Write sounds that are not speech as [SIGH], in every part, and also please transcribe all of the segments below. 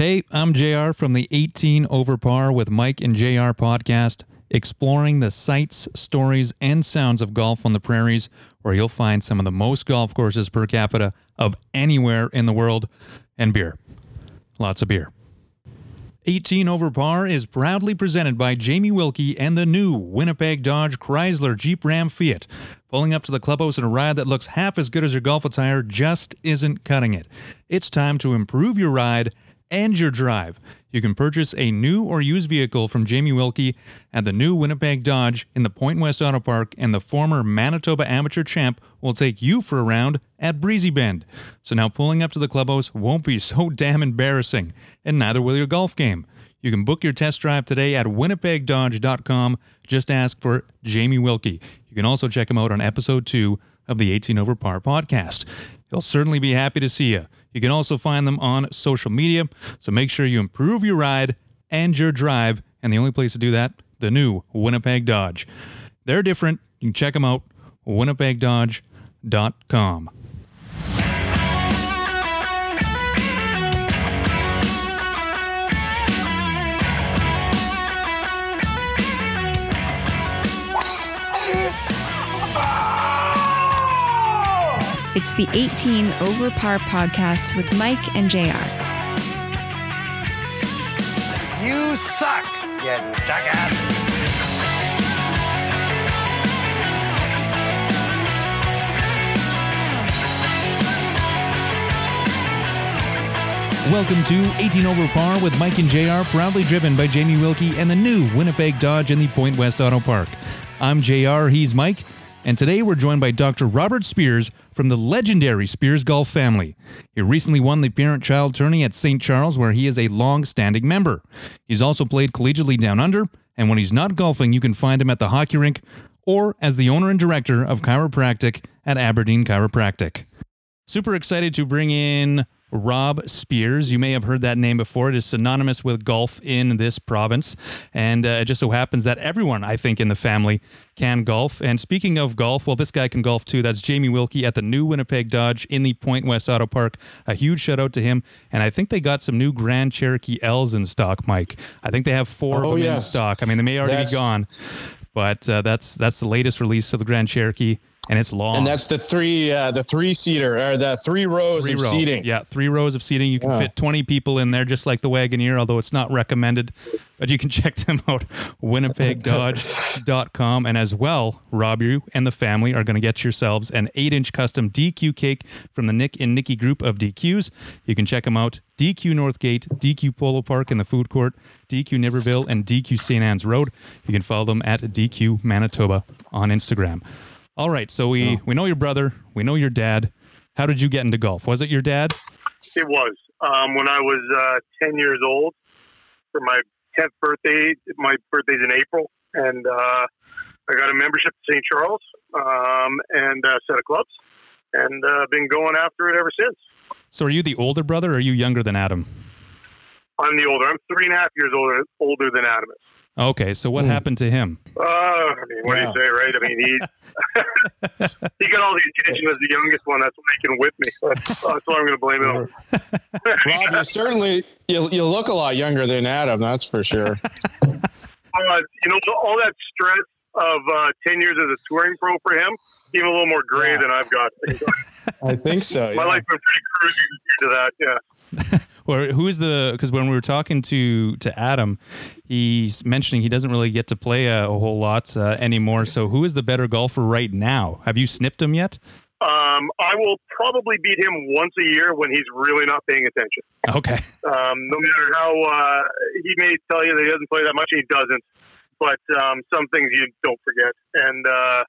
Hey, I'm JR from the 18 Over Par with Mike and JR podcast, exploring the sights, stories, and sounds of golf on the prairies, where you'll find some of the most golf courses per capita of anywhere in the world, and beer. Lots of beer. 18 Over Par is proudly presented by Jamie Wilkie and the new Winnipeg Dodge Chrysler Jeep Ram Fiat. Pulling up to the clubhouse in a ride that looks half as good as your golf attire just isn't cutting it. It's time to improve your ride and your drive. You can purchase a new or used vehicle from Jamie Wilkie at the new Winnipeg Dodge in the Point West Auto Park, and the former Manitoba amateur champ will take you for a round at Breezy Bend. So now pulling up to the clubhouse won't be [LAUGHS] so damn embarrassing, and neither will your golf game. You can book your test drive today at winnipegdodge.com. Just ask for Jamie Wilkie. You can also check him out on episode two of the 18 Over Par podcast. He'll certainly be happy to see you. You can also find them on social media, so make sure you improve your ride and your drive. And the only place to do that, the new Winnipeg Dodge. They're different. You can check them out, winnipegdodge.com. It's the 18 Over Par podcast with Mike and JR. You suck, you jackass. Welcome to 18 Over Par with Mike and JR, proudly driven by Jamie Wilkie and the new Winnipeg Dodge in the Point West Auto Park. I'm JR, he's Mike, and today we're joined by Dr. Robert Spears from the legendary Spears Golf family. He recently won the parent child tourney at St. Charles, where he is a long standing member. He's also played collegiately down under, and when he's not golfing, you can find him at the hockey rink or as the owner and director of chiropractic at Aberdeen Chiropractic. Super excited to bring in Rob Spears. You may have heard that name before. It is synonymous with golf in this province. And uh, it just so happens that everyone, I think, in the family can golf. And speaking of golf, well, this guy can golf too. That's Jamie Wilkie at the new Winnipeg Dodge in the Point West Auto Park. A huge shout out to him. And I think they got some new Grand Cherokee L's in stock, Mike. I think they have four Oh, of them in yes. stock. I mean, they may already That's- be gone. But uh, that's that's the latest release of the Grand Cherokee, and it's long. And that's the three, uh, the three seater or the three rows three of row. seating. Yeah, three rows of seating. You can Yeah. fit 20 people in there, just like the Wagoneer, although it's not recommended. But you can [LAUGHS] check them out, winnipegdodge.com. And as well, Rob, you and the family are going to get yourselves an 8 inch custom DQ cake from the Nick and Nikki group of DQs. You can check them out DQ Northgate, DQ Polo Park in the food court, DQ Niverville, and DQ St. Anne's Road. You can follow them at DQ Manitoba on Instagram. All right, so we, we know your brother, we know your dad. How did you get into golf? Was it your dad? It was um, when I was uh, 10 years old for my 10th birthday. My birthday's in April, and uh, I got a membership at St. Charles um, and a set of clubs, and uh, been going after it ever since. So are you the older brother or are you younger than Adam? I'm the older. I'm three and a half years older older than Adam is. Okay, so what happened to him? Uh, I mean, what Yeah. do you say, right? I mean, he [LAUGHS] he got all the attention as the youngest one. That's why he can whip me. That's, that's why I'm going to blame it on. Rob, [LAUGHS] you certainly you, you look a lot younger than Adam. That's for sure. [LAUGHS] Uh, you know, all that stress of uh, 10 years as a touring pro for him, even a little more gray Yeah. than I've got. I think so. My life's been pretty cruisy to that. Yeah. [LAUGHS] Or who is the? Because when we were talking to to Adam, he's mentioning he doesn't really get to play a, a whole lot uh, anymore. So who is the better golfer right now? Have you snipped him yet? Um, I will probably beat him once a year when he's really not paying attention. Okay, Um, no matter how uh, he may tell you that he doesn't play that much, he doesn't. But um, some things you don't forget, and uh,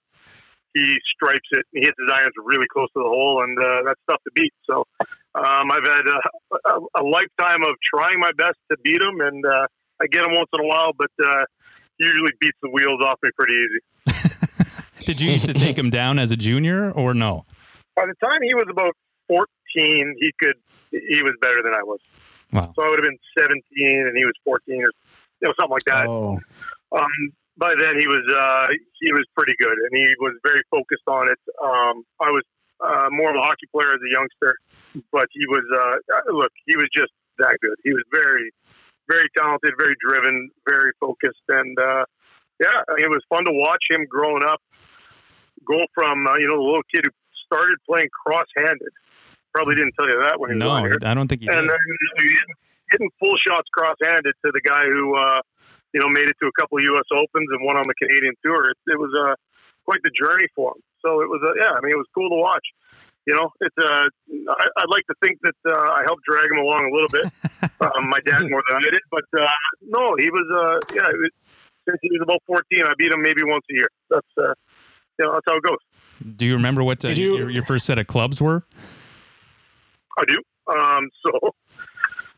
he stripes it. He hits his irons really close to the hole, and uh, that's tough to beat. So um, I've had a, a, a lifetime of trying my best to beat him, and uh, I get him once in a while, but uh, usually beats the wheels off me pretty easy. [LAUGHS] did you used to take him down as a junior or no? By the time he was about 14, he could he was better than I was. Wow. So I would have been 17 and he was 14 or you know something like that. Oh, Um, by then he was uh, he was pretty good and he was very focused on it. Um, I was uh, more of a hockey player as a youngster, but he was uh, look he was just that good. He was very, very talented, very driven, very focused, and uh, yeah, it was fun to watch him growing up, go from uh, you know the little kid who started playing cross-handed. Probably didn't tell you that when he was No. I don't think he and did. then hitting, full shots cross-handed to the guy who uh, you know made it to a couple of U.S. Opens and one on the Canadian tour. It, it was uh, quite the journey for him. So it was uh, yeah, I mean it was cool to watch. You know, it's uh, I, I'd like to think that uh, I helped drag him along a little bit. [LAUGHS] um, my dad more than I did, but uh, no, he was uh, yeah. It was, since he was about fourteen, I beat him maybe once a year. That's uh, you know that's how it goes. Do you remember what uh, you- your, your first set of clubs were? I do. Um, [LAUGHS] so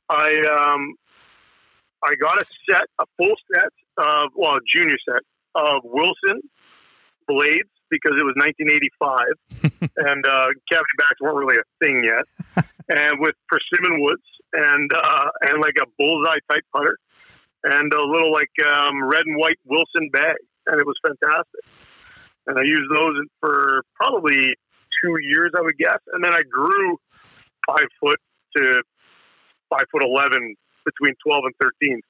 I um, I got a set, a full set of well, a junior set of Wilson blades because it was 1985, [LAUGHS] and uh, cavity backs weren't really a thing yet, [LAUGHS] and with persimmon woods and uh, and like a bullseye type putter, and a little like um, red and white Wilson bag, and it was fantastic. And I used those for probably two years, I would guess, and then I grew five foot to five foot eleven between twelve and thirteen.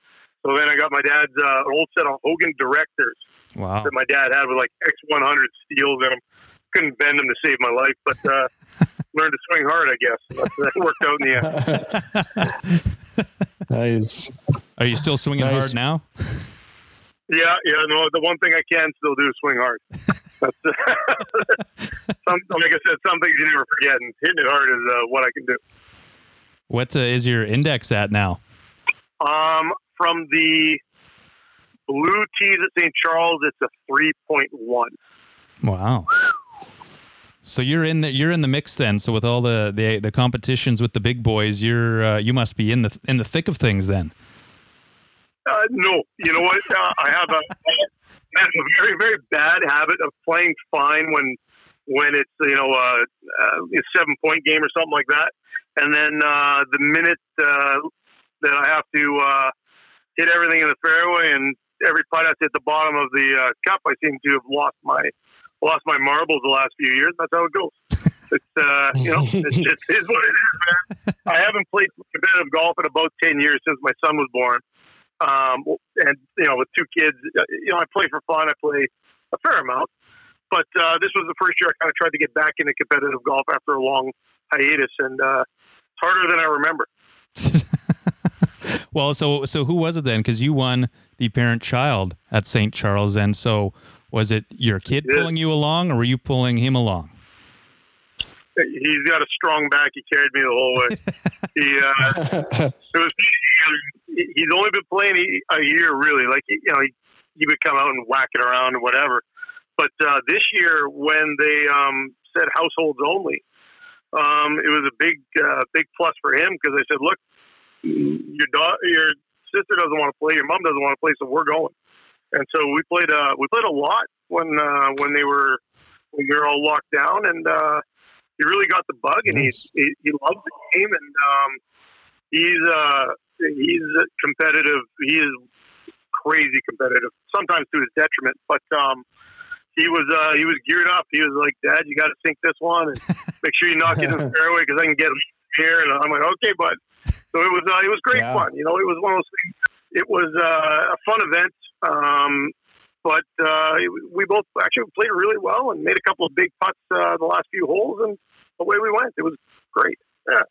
So then I got my dad's uh, old set of Hogan directors Wow. that my dad had with like X one hundred steels in them. Couldn't bend them to save my life, but uh, [LAUGHS] learned to swing hard. I guess that worked out in the end. [LAUGHS] Nice. Are you still swinging Nice. hard now? Yeah, yeah. No, the one thing I can still do is swing hard. That's [LAUGHS] some, like I said, some things you never forget, and hitting it hard is uh, what I can do. What uh, is your index at now? Um, from the blue tees at St. Charles, it's a three point one. Wow. So you're in the you're in the mix then. So with all the the, the competitions with the big boys, you're uh, you must be in the in the thick of things then. Uh, no, you know what? Uh, I have a, I have a very very bad habit of playing fine when when it's you know uh, uh, a seven point game or something like that, and then uh, the minute uh, that I have to uh, hit everything in the fairway and every putt has hit the bottom of the uh, cup, I seem to have lost my lost my marbles the last few years. That's how it goes. It's uh, you know, [LAUGHS] it's just is what it is, man. I haven't played competitive golf in about ten years since my son was born. Um, and you know, with two kids, uh, you know, I play for fun. I play a fair amount, but uh, this was the first year I kind of tried to get back into competitive golf after a long hiatus, and uh, it's harder than I remember. [LAUGHS] well, so so who was it then? Because you won the parent child at St. Charles, and so was it your kid Yeah. pulling you along, or were you pulling him along? He's got a strong back. He carried me the whole way. [LAUGHS] he uh, it was he's only been playing a year really like you know he, he would come out and whack it around or whatever but uh, this year when they um, said households only um, it was a big uh, big plus for him because I said look your daughter your sister doesn't want to play your mom doesn't want to play so we're going and so we played uh, we played a lot when uh, when they were when they were all locked down and uh, he really got the bug and he's he, he loves the game and um, he's uh he's competitive. He is crazy competitive, sometimes to his detriment. But um, he was uh, he was geared up. He was like, "Dad, you got to sink this one and [LAUGHS] make sure you knock it in the fairway because I can get him here." And I'm like, "Okay, bud." So it was uh, it was great Yeah. fun. You know, it was one of those things. It was uh, a fun event. Um, but uh, we both actually played really well and made a couple of big putts uh, the last few holes, and away we went. It was great. Yeah.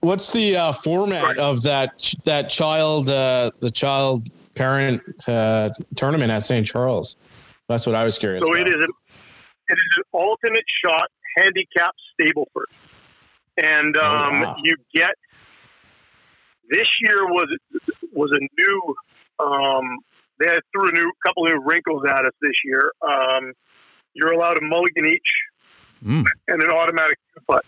What's the uh, format Right. of that that child uh, the child parent uh, tournament at St. Charles? That's what I was curious. So about. it is. An, it is an alternate shot handicap Stableford, and Oh, um, wow. you get this year was was a new. Um, they had threw a new couple of new wrinkles at us this year. Um, you're allowed a mulligan each Mm. and an automatic putt.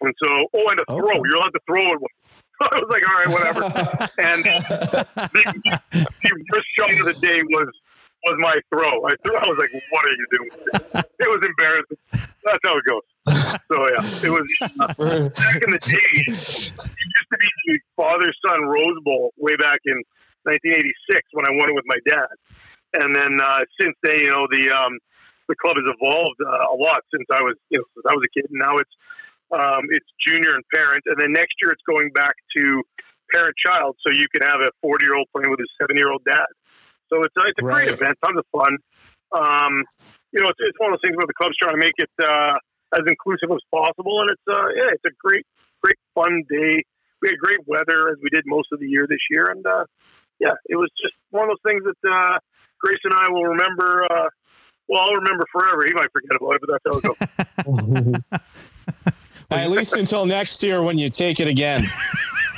And so, oh, and a throw. Okay. You're allowed to throw it. [LAUGHS] I was like, all right, whatever. [LAUGHS] and [LAUGHS] the, the first shot of the day was was my throw. I threw. I was like, "What are you doing?" It was embarrassing. That's how it goes. So yeah, it was back in the day. It used to be the father son Rose Bowl way back in 1986 when I won it with my dad, and then uh, since then, you know, the um, the club has evolved uh, a lot since I was you know since I was a kid. And now it's um, it's junior and parent, and then next year it's going back to parent child, so you can have a 40 year old playing with his seven year old dad. So it's a, it's a Right. great event, tons of fun. Um, you know, it's, it's one of those things where the club's trying to make it uh, as inclusive as possible, and it's uh, yeah, it's a great, great fun day. We had great weather as we did most of the year this year, and uh, yeah, it was just one of those things that uh, Grace and I will remember. Uh, well, I'll remember forever. He might forget about it, but that's how it goes. [LAUGHS] At least until next year when you take it again. [LAUGHS]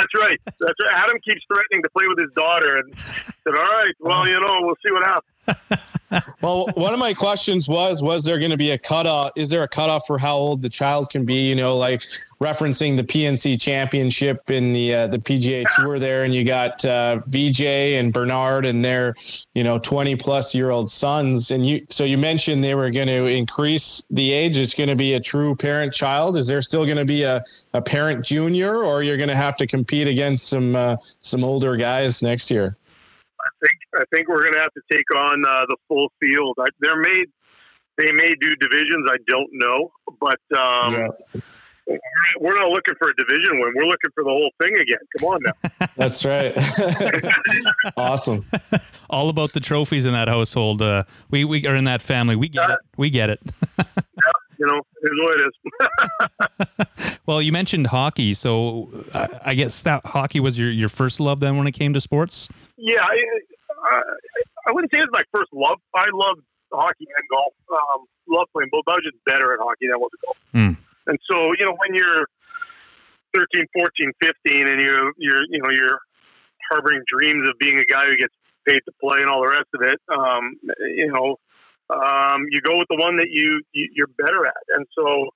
That's right. That's right. Adam keeps threatening to play with his daughter, and said, "All right, well, you know, we'll see what happens." [LAUGHS] Well, one of my questions was: Was there going to be a cutoff? Is there a cutoff for how old the child can be? You know, like referencing the PNC Championship in the uh, the PGA Tour there, and you got uh, Vijay and Bernhard and their, you know, twenty plus year old sons. And you, so you mentioned they were going to increase the age. It's going to be a true parent child. Is there still going to be a, a parent junior, or you're going to have to compete against some uh, some older guys next year? I think I think we're going to have to take on uh, the full field. I, they're made. They may do divisions. I don't know, but um, we're not looking for a division win. We're looking for the whole thing again. Come on now. [LAUGHS] [LAUGHS] That's right. [LAUGHS] awesome. All about the trophies in that household. Uh, we we are in that family. We get it. We get it. You know, here's what it is. well, you mentioned hockey, so uh, I guess that hockey was your, your first love then when it came to sports. Yeah, I, I, I wouldn't say it's my first love. I love hockey and golf. Um, love playing both. I was just better at hockey than I was at golf. Hmm. And so, you know, when you're 13, 14, 15 and you're, you're, you know, you're harboring dreams of being a guy who gets paid to play and all the rest of it, um, you know, um, you go with the one that you, you, you're better at. And so,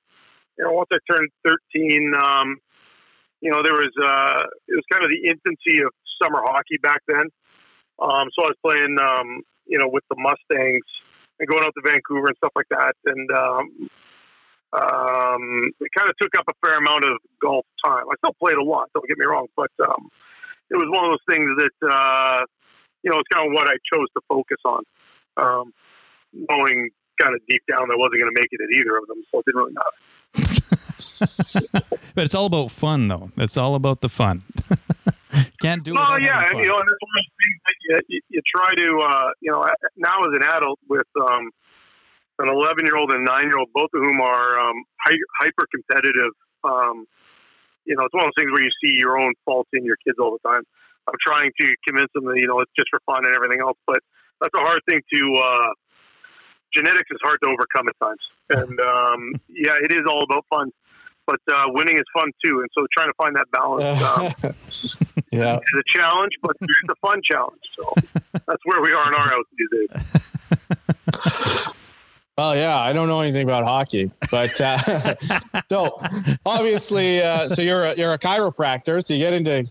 you know, once I turned 13, um, you know, there was, uh, it was kind of the infancy of summer hockey back then. Um, so I was playing, um, you know, with the Mustangs and going out to Vancouver and stuff like that. And, um, um, it kind of took up a fair amount of golf time. I still played a lot, don't get me wrong, but, um, it was one of those things that, uh, you know, it's kind of what I chose to focus on. Um, knowing kind of deep down I wasn't going to make it at either of them, so it didn't really matter. [LAUGHS] But it's all about fun, though. It's all about the fun. [LAUGHS] [LAUGHS] Can't do it. Oh without yeah, you know, and that's one of the things that you, you, you try to, uh, you know, now as an adult with um, an 11 year old and 9 year old, both of whom are um, hy- hyper competitive. Um, you know, it's one of those things where you see your own faults in your kids all the time. I'm trying to convince them that you know it's just for fun and everything else, but that's a hard thing to. Uh, genetics is hard to overcome at times, and um, [LAUGHS] yeah, it is all about fun. But uh, winning is fun too, and so trying to find that balance. Um, [LAUGHS] yeah. is a challenge, but it's a fun [LAUGHS] challenge. So that's where we are in our house these days. [LAUGHS] Well, yeah, I don't know anything about hockey, but uh, [LAUGHS] so obviously, uh, so you're a, you're a chiropractor, so you get into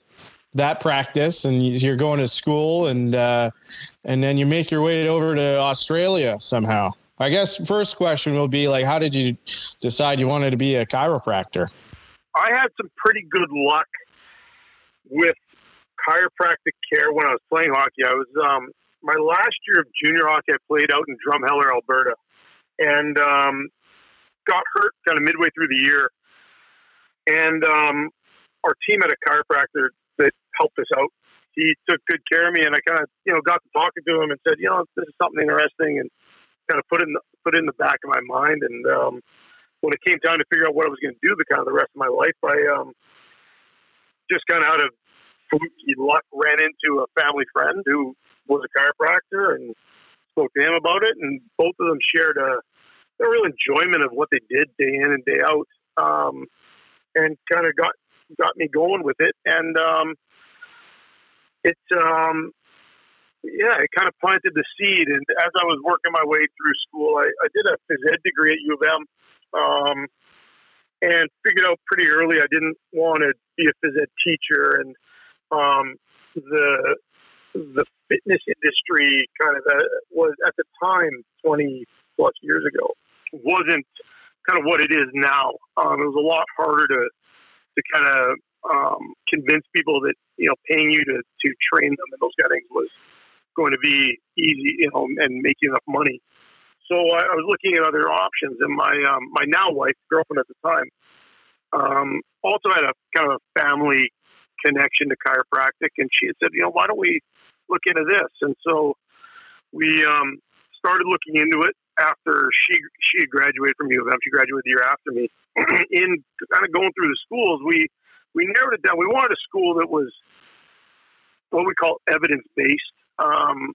that practice, and you're going to school, and uh, and then you make your way over to Australia somehow. I guess first question will be like, how did you decide you wanted to be a chiropractor? I had some pretty good luck with chiropractic care when I was playing hockey. I was um, my last year of junior hockey. I played out in Drumheller, Alberta, and um, got hurt kind of midway through the year. And um, our team had a chiropractor that helped us out. He took good care of me, and I kind of you know got to talking to him and said, you know, this is something interesting, and kind of put it in the, put it in the back of my mind. And um, when it came time to figure out what I was going to do the kind of the rest of my life, I um, just kind of out of fluky luck ran into a family friend who was a chiropractor and spoke to him about it, and both of them shared a, a real enjoyment of what they did day in and day out, um, and kind of got got me going with it. And um, um, yeah, it kind of planted the seed. And as I was working my way through school, I, I did a phys ed degree at U of M. Um, and figured out pretty early I didn't want to be a phys ed teacher, and um, the the fitness industry kind of uh, was at the time twenty plus years ago wasn't kind of what it is now. Um, it was a lot harder to to kind of um, convince people that you know paying you to to train them and those kind of things was going to be easy, you know, and make you enough money. So I, I was looking at other options, and my um, my now wife, girlfriend at the time, Um, also had a kind of a family connection to chiropractic, and she said, you know, why don't we look into this? And so we um, started looking into it after she she had graduated from U of M. She graduated the year after me. In kind of going through the schools, we we narrowed it down. We wanted a school that was what we call evidence based. Um,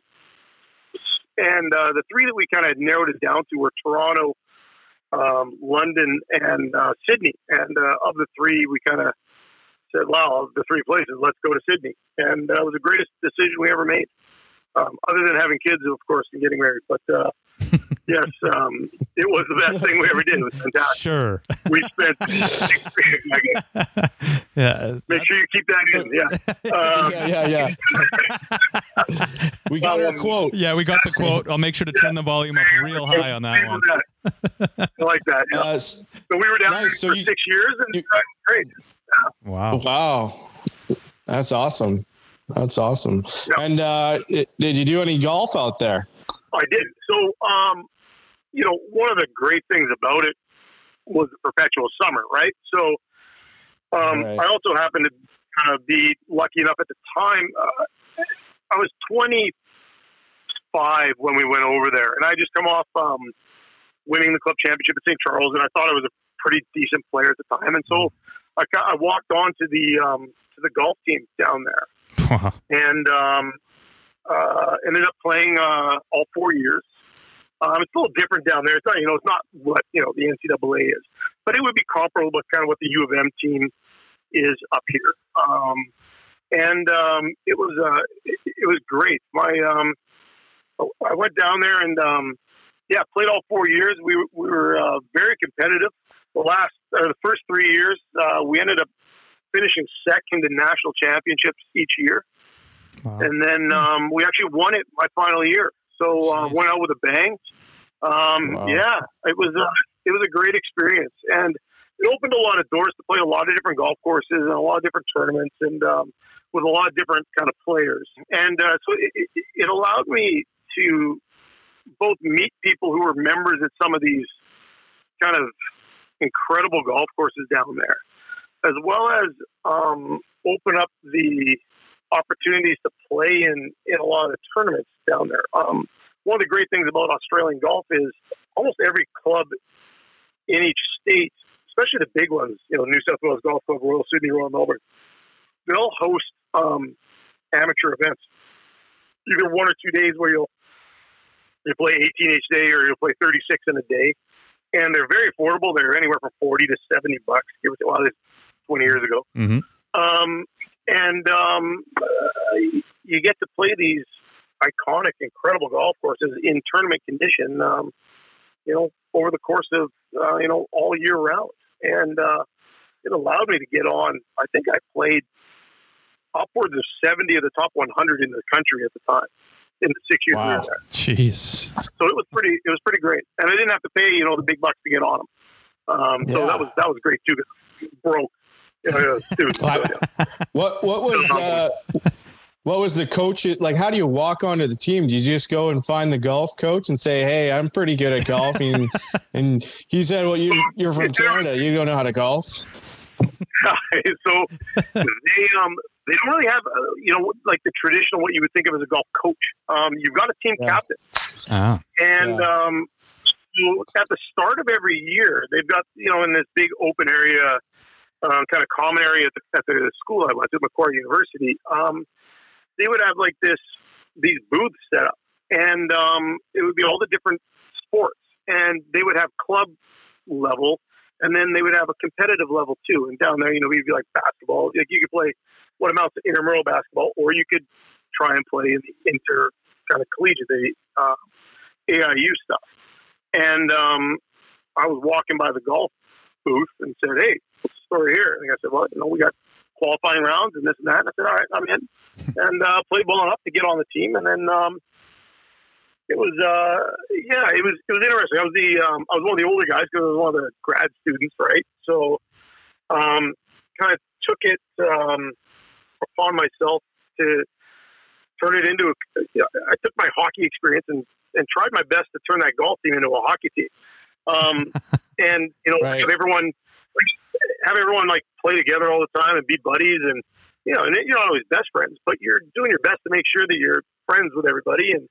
and uh, the three that we kind of narrowed it down to were Toronto, um, London, and uh, Sydney. And uh, of the three, we kind of said, "Wow, the three places, let's go to Sydney." And uh, was the greatest decision we ever made, um, other than having kids, of course, and getting married. But uh, [LAUGHS] yes, um, it was the best thing we ever did. It was fantastic. Sure. [LAUGHS] We spent. [LAUGHS] yeah. Make sure you keep that in. Yeah. Uh, yeah, yeah, yeah. we got our Um, quote. Yeah, we got the quote. I'll make sure to turn the volume up real high on that one. I like that. Yeah. Uh, so we were down nice. there So for you- six years, and you- uh, great. Wow. wow, that's awesome. That's awesome. Yeah. And uh, it- did you do any golf out there? I didn't. So, um, you know, one of the great things about it was the perpetual summer, right? So, um, Right. I also happened to kind of be lucky enough at the time. Uh, I was 25 when we went over there, and I just come off um, winning the club championship at St. Charles, and I thought I was a pretty decent player at the time, and so I, ca- I walked on to the um, to the golf team down there [LAUGHS] and um, uh, ended up playing uh, all four years. Um, it's a little different down there. It's not, you know, it's not what you know the NCAA is, but it would be comparable with kind of what the U of M team is up here. Um, and um, it was uh, it, it was great. My um, I went down there and um, yeah, played all four years. We were- we were uh, very competitive. The last or the first three years, uh, we ended up finishing second in national championships each year Wow. and then um, we actually won it my final year. So uh, went out with a bang. Um, Wow. Yeah, it was a, it was a great experience, and it opened a lot of doors to play a lot of different golf courses and a lot of different tournaments, and um, with a lot of different kind of players. And uh, so it, it, it allowed me to both meet people who were members at some of these kind of incredible golf courses down there, as well as um, open up the opportunities to play in, in a lot of the tournaments down there. Um, one of the great things about Australian golf is almost every club in each state, especially the big ones, you know, New South Wales Golf Club, Royal Sydney, Royal Melbourne, they'll host um, amateur events. Either one or two days where you'll you play 18 each day or you'll play 36 in a day. And they're very affordable. They're anywhere from 40 to 70 bucks. Give it, well, this 20 years ago. Mhm. Um, and um, uh, you get to play these iconic, incredible golf courses in tournament condition. Um, you know, over the course of uh, you know all year round, and uh, it allowed me to get on. I think I played upwards of seventy of the top 100 in the country at the time in the six years we Wow. were there. Jeez. So it was pretty. It was pretty great, and I didn't have to pay you know the big bucks to get on them. Um, So that was that was great too. broke. You it was, it was good, yeah. What what was uh, what was the coach like? How do you walk onto the team? Do you just go and find the golf coach and say, "Hey, I'm pretty good at golfing," and [LAUGHS] he said, "Well, you you're from Canada. You don't know how to golf." [LAUGHS] so they um they don't really have uh, you know like the traditional what you would think of as a golf coach. Um, you've got a team Yeah. captain, Ah. and Yeah. um, so at the start of every year, they've got you know in this big open area, um, kind of common area at the, at the school I went to, Macquarie University. Um, they would have like this these booths set up, and um, it would be all the different sports, and they would have club level, and then they would have a competitive level too. And down there, you know, we'd be like basketball. Like you could play what amounts to intramural basketball, or you could try and play in the inter kind of collegiate, the uh, AIU stuff. And um, I was walking by the golf booth and said, "Hey, what's the story here?" And I said, "Well, you know, we got qualifying rounds and this and that." And I said, "All right, I'm in." [LAUGHS] and uh, played well enough to get on the team, and then um, it was uh, yeah, it was it was interesting. I was the um, I was one of the older guys because I was one of the grad students, right? So um, kind of took it um, upon myself to turn it into a. I took my hockey experience and and tried my best to turn that golf team into a hockey team. Um, [LAUGHS] and you know, Right. everyone have everyone like play together all the time and be buddies and you know, and you're not always best friends, but you're doing your best to make sure that you're friends with everybody and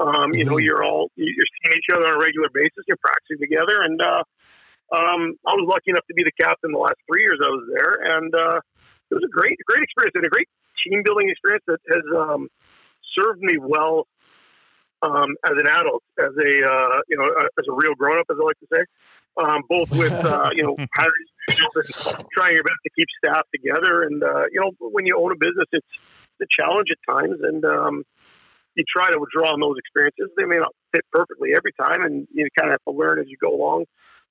um, you know, Mhm. you're all you're seeing each other on a regular basis. You're practicing together, and uh, um, I was lucky enough to be the captain the last three years I was there, and uh, it was a great, great experience and a great team building experience that has um, served me well um, as an adult, as a uh, you know, uh, as a real grown up, as I like to say. Um, both with uh, [LAUGHS] you know hiring and trying your best to keep staff together, and uh, you know when you own a business, it's a challenge at times, and um, you try to draw on those experiences. They may not fit perfectly every time, and you kind of have to learn as you go along.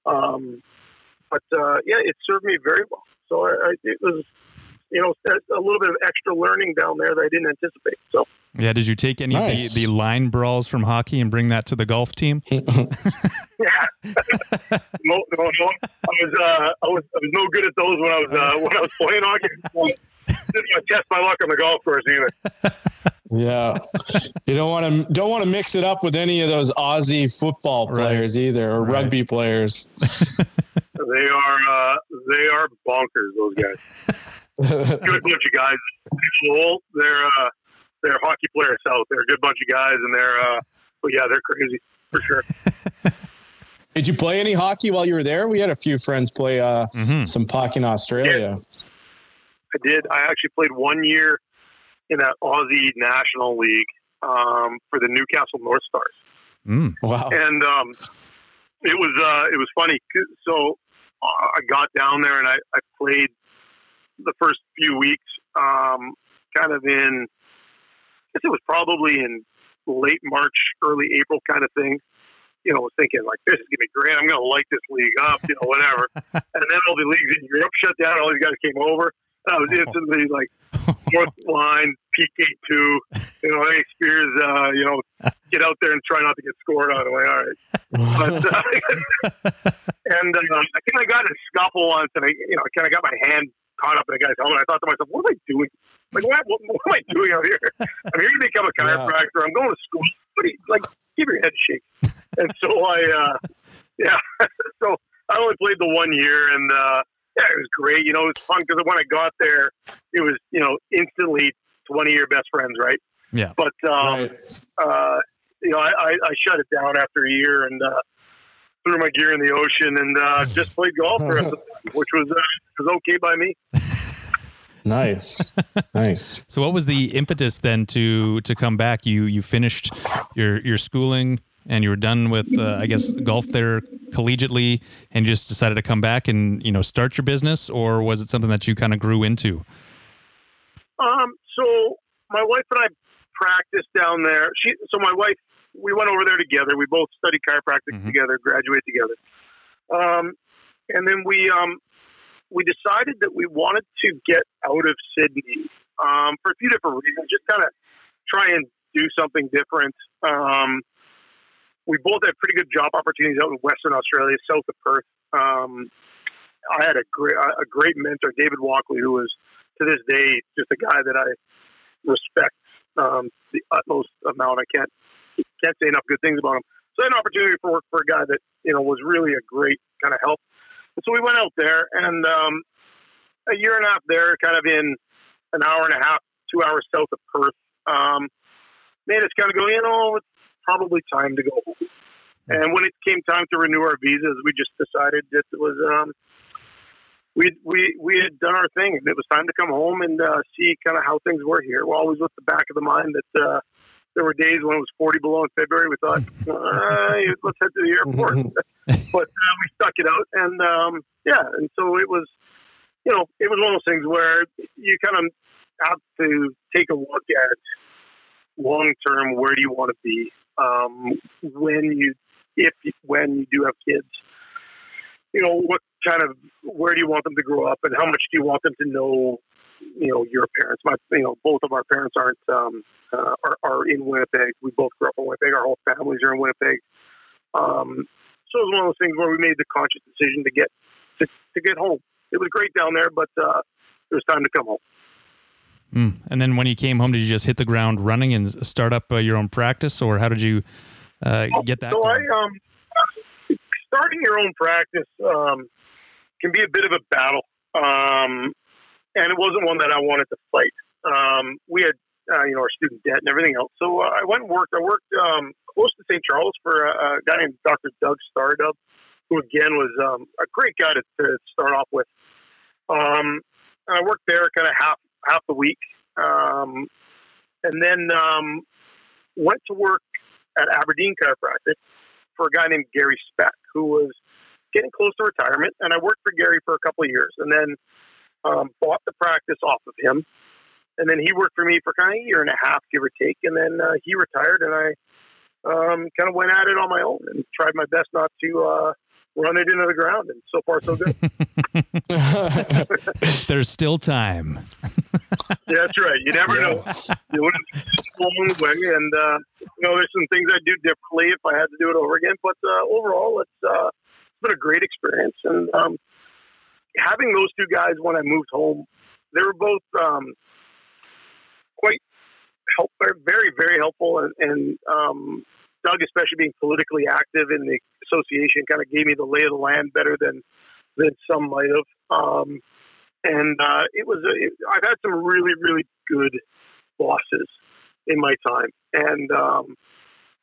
Um, but uh, yeah, it served me very well. So I, I, it was, you know, a, a little bit of extra learning down there that I didn't anticipate. So Yeah. Did you take any Nice. of the, the line brawls from hockey and bring that to the golf team? [LAUGHS] [LAUGHS] yeah, no, no, no. I was, uh, I was, I was no good at those when I was uh, [LAUGHS] when I was playing hockey. Didn't want to test my luck on the golf course either. Yeah, you don't want to don't want to mix it up with any of those Aussie football Right. players either, or Right. rugby players. They are, uh, they are bonkers. Those guys, good bunch of guys. Well, they're, uh, they're hockey players south. They're a good bunch of guys, and they're, uh, but yeah, they're crazy for sure. [LAUGHS] Did you play any hockey while you were there? We had a few friends play uh, Mm-hmm. some hockey in Australia. I did. I actually played one year in that Aussie National League um, for the Newcastle North Stars, Mm. Wow. and um, it was uh, it was funny. 'cause- So uh, I got down there and I, I played the first few weeks, um, kind of in. I guess it was probably in late March, early April, kind of thing. You know, I was thinking like this is gonna be great. I'm gonna light this league up, you know, whatever. [LAUGHS] and then all the leagues in Europe shut down. All these guys came over. And I was instantly like [LAUGHS] fourth line, PK two. You know, hey Spears, uh, you know, get out there and try not to get scored on. I'm like, all right. But, uh, [LAUGHS] and uh, I think I got in a scuffle once, and I, you know, I kind of got my hand caught up in a guy's helmet. I thought to myself, what am I doing? Like, what, what, what am I doing out here? I'm here to become a Yeah. chiropractor. I'm going to school. What you, like, give your head a shake. And so I, uh, [LAUGHS] yeah, [LAUGHS] so I only played the one year, and uh, yeah, it was great. You know, it was fun because when I got there, it was, you know, instantly 20 year best friends, right? Yeah. But, um, Right. uh, you know, I, I, I shut it down after a year and uh, threw my gear in the ocean and uh, just played golf the rest of the time, which was uh, was okay by me. [LAUGHS] Nice. [LAUGHS] nice. So what was the impetus then to to come back? You you finished your your schooling and you were done with uh, I guess golf there collegiately and just decided to come back and you know start your business or was it something that you kind of grew into? Um, so my wife and I practiced down there. She, so my wife, we went over there together. We both studied chiropractic Mhm. together, graduated together. Um, and then we, um, we decided that we wanted to get out of Sydney um, for a few different reasons. Just kind of try and do something different. Um, we both had pretty good job opportunities out in Western Australia, south of Perth. Um, I had a great, a great mentor, David Walkley, who was to this day just a guy that I respect um, the utmost amount. I can't can't say enough good things about him. So an opportunity for work for a guy that you know was really a great kind of help. And so we went out there, and um, a year and a half there, kind of in an hour and a half, two hours south of Perth, um, made us kind of go, you know, it's probably time to go home. And when it came time to renew our visas, we just decided that it was um, we we we had done our thing, and it was time to come home and uh, see kind of how things were here. We're always with the back of the mind that uh, there were days when it was 40 below in February. We thought, [LAUGHS] uh, let's head to the airport, [LAUGHS] but uh, we stuck it out, and um, yeah, and so it was, you know, it was one of those things where you kind of have to take a look at long term where do you want to be um, when you if when you do have kids you know what kind of where do you want them to grow up and how much do you want them to know you know your parents my you know both of our parents aren't um uh, are, are in winnipeg we both grew up in winnipeg our whole families are in winnipeg um so it was one of those things where we made the conscious decision to get to, to get home it was great down there but uh it was time to come home Mm. And then when you came home, did you just hit the ground running and start up uh, your own practice, or how did you uh, get that? So going? I um starting your own practice um can be a bit of a battle. Um, and it wasn't one that I wanted to fight. Um, we had, uh, you know, our student debt and everything else. So uh, I went and worked. I worked um, close to St. Charles for a, a guy named Dr. Doug Stardub, who again was um, a great guy to, to start off with. Um, and I worked there kind of half half the week, um, and then um, went to work at Aberdeen Chiropractic for a guy named Gary Speck, who was getting close to retirement. And I worked for Gary for a couple of years, and then um, bought the practice off of him. And then he worked for me for kind of a year and a half, give or take. And then uh, he retired, and I um, kind of went at it on my own and tried my best not to uh, run it into the ground. And so far, so good. [LAUGHS] [LAUGHS] There's still time. [LAUGHS] yeah, that's right. You never Yeah. know. You would along the way, and uh, you know, there's some things I'd do differently if I had to do it over again. But uh, overall, it's uh, it's been a great experience, and um, having those two guys when I moved home, they were both um, quite help, very, very helpful, and, and um, Doug, especially being politically active in the association, kind of gave me the lay of the land better than than some might have. Um, and uh, it was a, it, I've had some really, really good bosses in my time, and um,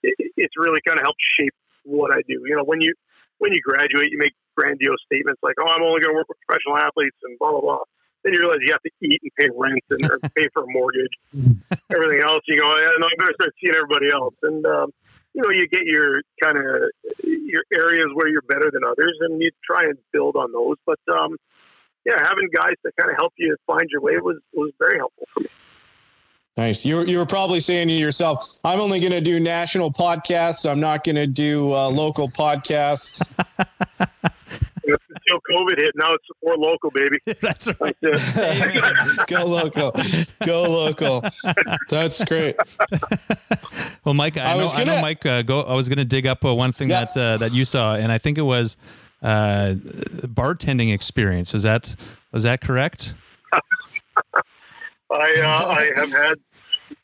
it, it's really kind of helped shape what I do. You know, when you when you graduate, you make grandiose statements like, "Oh, I'm only going to work with professional athletes," and blah blah blah. Then you realize you have to eat and pay rent and pay for a mortgage, [LAUGHS] everything else. You go, yeah, no, I better start seeing everybody else. And um, you know, you get your kind of your areas where you're better than others, and you try and build on those. But um, yeah, having guys to kind of help you find your way was was very helpful for me. Nice. You were, you were probably saying to yourself, I'm only going to do national podcasts. I'm not going to do uh, local podcasts. [LAUGHS] Until COVID hit, now it's support local, baby. [LAUGHS] That's right. That's. Go local. Go local. That's great. [LAUGHS] Well, Mike, I, I know, was I know, gonna- Mike. Uh, go. I was going to dig up uh, one thing Yeah. that uh, that you saw, and I think it was uh, bartending experience. Is that was that correct? I uh, I [LAUGHS] have had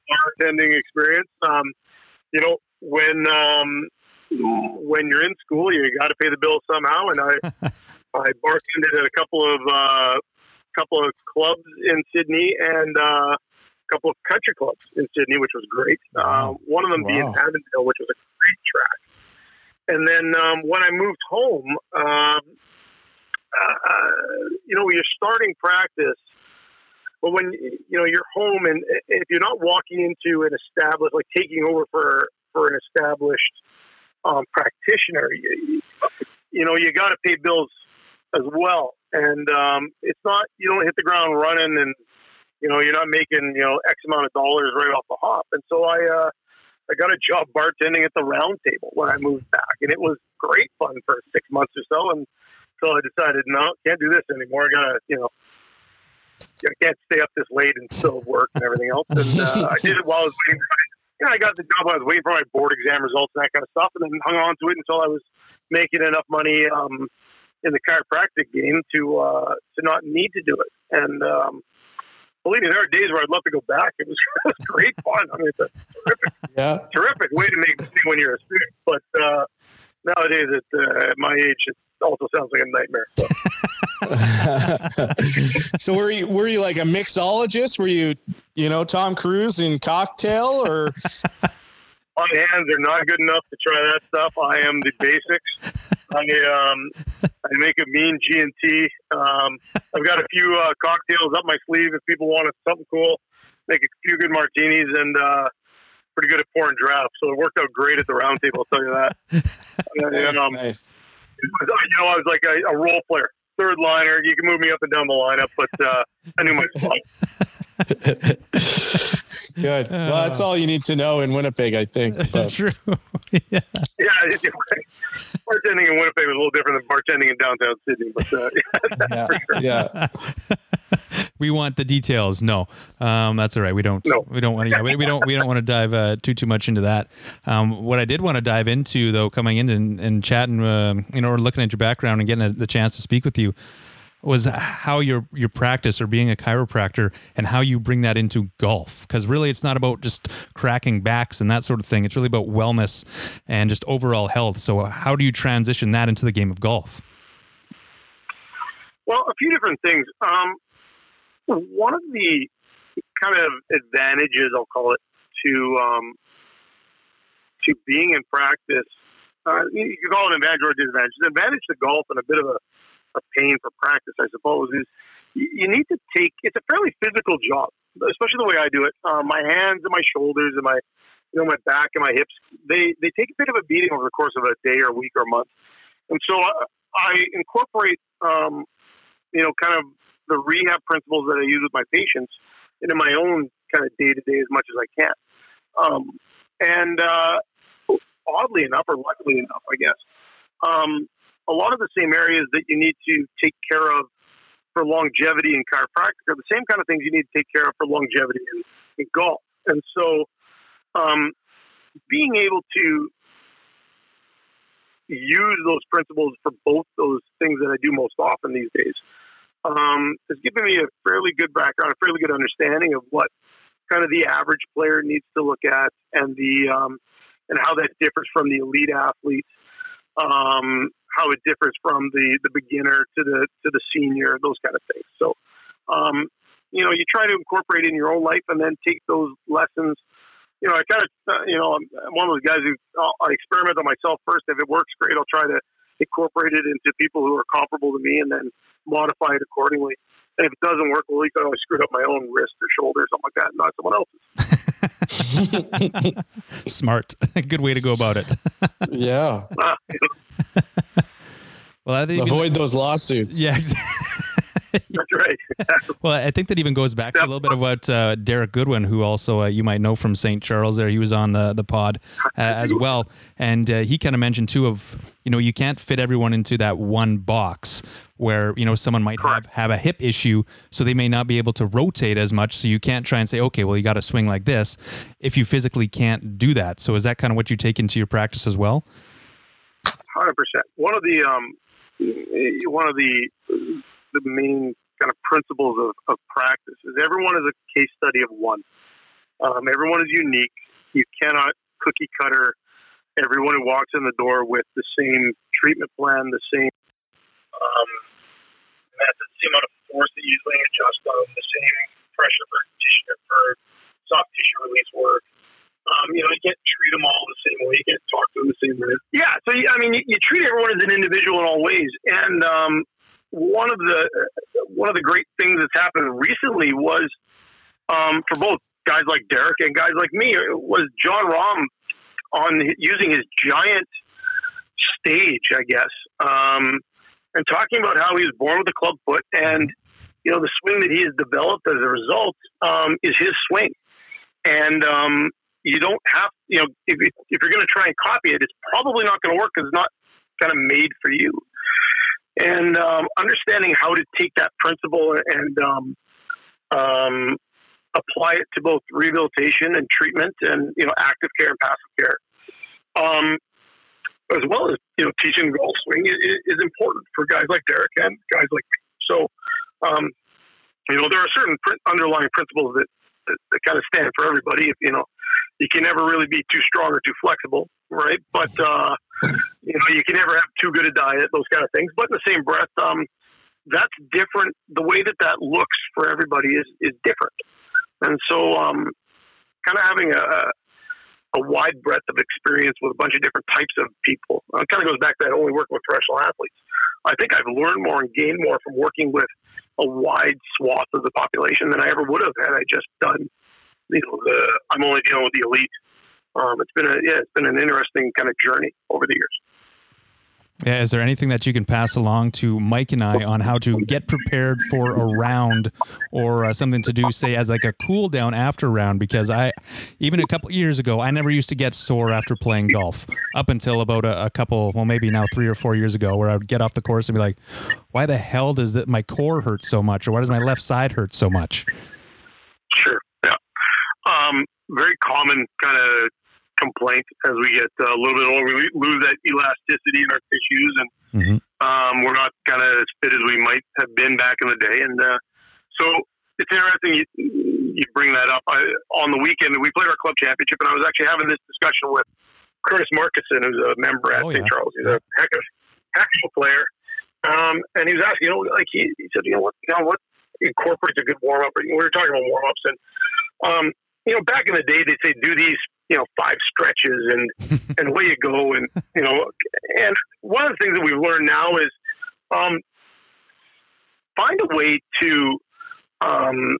bartending experience. Um, you know, when um, when you're in school, you got to pay the bill somehow, and I [LAUGHS] I bartended at a couple of uh, couple of clubs in Sydney and uh, a couple of country clubs in Sydney, which was great. Uh, one of them being Wow. Avondale, which was a great track. And then um, when I moved home, um, uh, you know, you're starting practice but when you know you're home and if you're not walking into an established, like taking over for for an established um, practitioner, you, you know you got to pay bills as well. And um, it's not you don't hit the ground running, and you know you're not making you know X amount of dollars right off the hop. And so I uh, I got a job bartending at the Round Table when I moved back, and it was great fun for six months or so. And so I decided, no, can't do this anymore. I gotta you know I can't stay up this late and still work and everything else. And uh, [LAUGHS] I did it while I was waiting. For, you know, I got the job. while I was waiting for my board exam results and that kind of stuff, and then hung on to it until I was making enough money um, in the chiropractic game to uh, to not need to do it. And um, believe me, there are days where I'd love to go back. It was, [LAUGHS] it was great fun. I mean, it's a terrific, Yeah. terrific way to make money when you're a student. But uh, nowadays, at, uh, at my age, it also sounds like a nightmare. So. [LAUGHS] so were you were you like a mixologist? Were you you know Tom Cruise in Cocktail or [LAUGHS] my hands are not good enough to try that stuff. I am the basics. I um, I make a mean G and T. Um, I've got a few uh, cocktails up my sleeve if people want something cool. Make a few good martinis and uh, pretty good at pouring drafts. So it worked out great at the roundtable. I'll tell you that. [LAUGHS] And, um, nice? It was, [LAUGHS] you know, I was like a, a role player, third liner. You can move me up and down the lineup, but uh, I knew my spot. [LAUGHS] Good. Well, that's all you need to know in Winnipeg, I think. But, True. [LAUGHS] yeah. Yeah, bartending in Winnipeg was a little different than bartending in downtown Sydney, but uh, yeah, yeah. We want the details. No, um, that's all right. We don't. No. We don't want to. Yeah, we, we don't. We don't want to dive uh, too too much into that. Um, what I did want to dive into though, coming in and, and chatting, uh, you know, or looking at your background and getting a, the chance to speak with you, was how your your practice or being a chiropractor and how you bring that into golf. Because really, it's not about just cracking backs and that sort of thing. It's really about wellness and just overall health. So, how do you transition that into the game of golf? Well, a few different things. Um, one of the kind of advantages, I'll call it, to um, to being in practice, uh, you can call it an advantage or a disadvantage. The advantage to golf and a bit of a, a pain for practice, I suppose, is you, need to take. It's a fairly physical job, especially the way I do it. Uh, my hands and my shoulders and my you know my back and my hips they they take a bit of a beating over the course of a day or week or month, and so I, I incorporate um, you know kind of the rehab principles that I use with my patients into my own kind of day to day as much as I can. Um, and uh, oddly enough, or luckily enough, I guess, um, a lot of the same areas that you need to take care of for longevity in chiropractic are the same kind of things you need to take care of for longevity in, in golf. And so, um, being able to use those principles for both those things that I do most often these days um, has given me a fairly good background, a fairly good understanding of what kind of the average player needs to look at and the um, and how that differs from the elite athlete, um, how it differs from the the beginner to the to the senior, those kind of things. So, um, you know, you try to incorporate in your own life and then take those lessons. You know, I kind of, uh, you know, I'm one of those guys who I'll, I experiment on myself first. If it works, great. I'll try to incorporate it into people who are comparable to me, and then modify it accordingly. And if it doesn't work, well, at least I always screwed up my own wrist or shoulder or something like that, not someone else's. [LAUGHS] Smart. [LAUGHS] Good way to go about it. [LAUGHS] yeah. Well, I think avoid those lawsuits. Yeah, exactly. That's right. [LAUGHS] well, I think that even goes back to a little bit of what uh, Derek Goodwin, who also uh, you might know from St. Charles, there he was on the the pod uh, as well, and uh, he kind of mentioned too of you know you can't fit everyone into that one box where you know someone might have have a hip issue, so they may not be able to rotate as much. So you can't try and say, okay, well you got to swing like this if you physically can't do that. So is that kind of what you take into your practice as well? Hundred percent. One of the um, one of the the main kind of principles of, of practice is everyone is a case study of one. Um, everyone is unique. You cannot cookie cutter everyone who walks in the door with the same treatment plan, the same um, method, the same amount of force that you usually adjust on, the same pressure for tissue for soft tissue release work. Um, you know, you can't treat them all the same way. You can't talk to them the same way. Yeah, so I mean, you, you treat everyone as an individual in all ways, and um, one of the one of the great things that's happened recently was um, for both guys like Derek and guys like me was Jon Rahm on using his giant stage, I guess, um, and talking about how he was born with a club foot and you know the swing that he has developed as a result um, is his swing, and um, you don't have you know if, if you're going to try and copy it, it's probably not going to work because it's not kind of made for you and um, understanding how to take that principle and um, um, apply it to both rehabilitation and treatment and you know active care and passive care um, as well as you know teaching golf swing is, is, important for guys like Derek and guys like me. So um, you know there are certain underlying principles that, that, that kind of stand for everybody. If you know you can never really be too strong or too flexible, right? But uh, you know, you can never have too good a diet, those kind of things. But in the same breath, um, that's different. The way that that looks for everybody is is different, and so um, kind of having a a wide breadth of experience with a bunch of different types of people. Uh, kind of goes back to that only working with professional athletes. I think I've learned more and gained more from working with a wide swath of the population than I ever would have had I just done you know, the, I'm only dealing with the elite. Um, it's been a yeah, it's been an interesting kind of journey over the years. Yeah, is there anything that you can pass along to Mike and I on how to get prepared for a round or uh, something to do, say, as like a cool down after round? Because I, even a couple years ago, I never used to get sore after playing golf up until about a, a, couple, well, maybe now three or four years ago, where I would get off the course and be like, why the hell does it, my core hurt so much? Or why does my left side hurt so much? Sure. Um, very common kind of complaint as we get uh, a little bit older. We lose that elasticity in our tissues, and mm-hmm. um, we're not kind of as fit as we might have been back in the day. And uh, so it's interesting you, you bring that up. I, on the weekend, we played our club championship, and I was actually having this discussion with Curtis Markison, who's a member at oh, St. Yeah. Charles. He's a heck of, heck of a player. Um, and he was asking, you know, like he, he said, you know what, you know what incorporates a good warm up. We were talking about warm ups, and um, you know, back in the day, they'd say do these, you know, five stretches, and [LAUGHS] and away you go, and you know, and one of the things that we've learned now is um, find a way to um,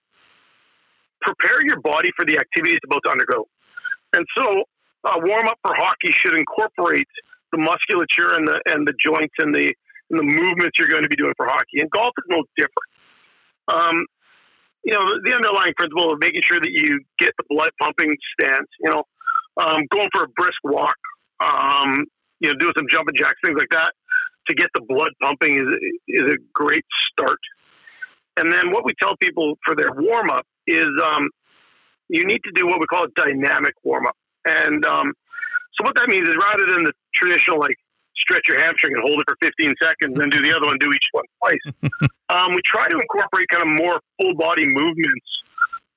prepare your body for the activity it's about to undergo. And so, a warm up for hockey should incorporate the musculature and the and the joints and the and the movements you're going to be doing for hockey. And golf is no different. Um, you know, the, underlying principle of making sure that you get the blood pumping stance. You know, um, going for a brisk walk. Um, you know, doing some jumping jacks, things like that, to get the blood pumping is is a great start. And then what we tell people for their warm up is um, you need to do what we call a dynamic warm up. And um, so what that means is rather than the traditional like stretch your hamstring and hold it for 15 seconds, and do the other one, do each one twice. [LAUGHS] um, we try to incorporate kind of more full body movements,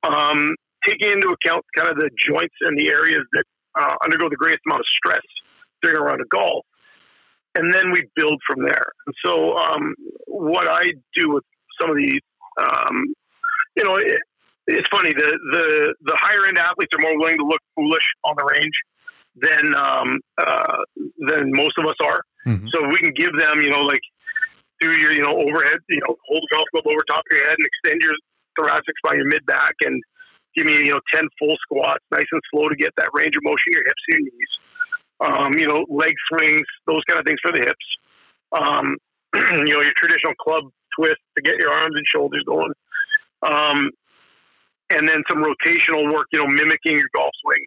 um, taking into account kind of the joints and the areas that uh, undergo the greatest amount of stress during a round of golf. And then we build from there. And so, um, what I do with some of the, um, you know, it, it's funny. The the the higher end athletes are more willing to look foolish on the range than um, uh, than most of us are. Mm-hmm. So we can give them, you know, like do your, you know, overhead, you know, hold the golf club over top of your head and extend your thoracics by your mid back and give me, you know, 10 full squats, nice and slow to get that range of motion, your hips and your knees. Um, you know, leg swings, those kind of things for the hips. Um, [CLEARS THROAT] you know, your traditional club twist to get your arms and shoulders going. Um, and then some rotational work, you know, mimicking your golf swing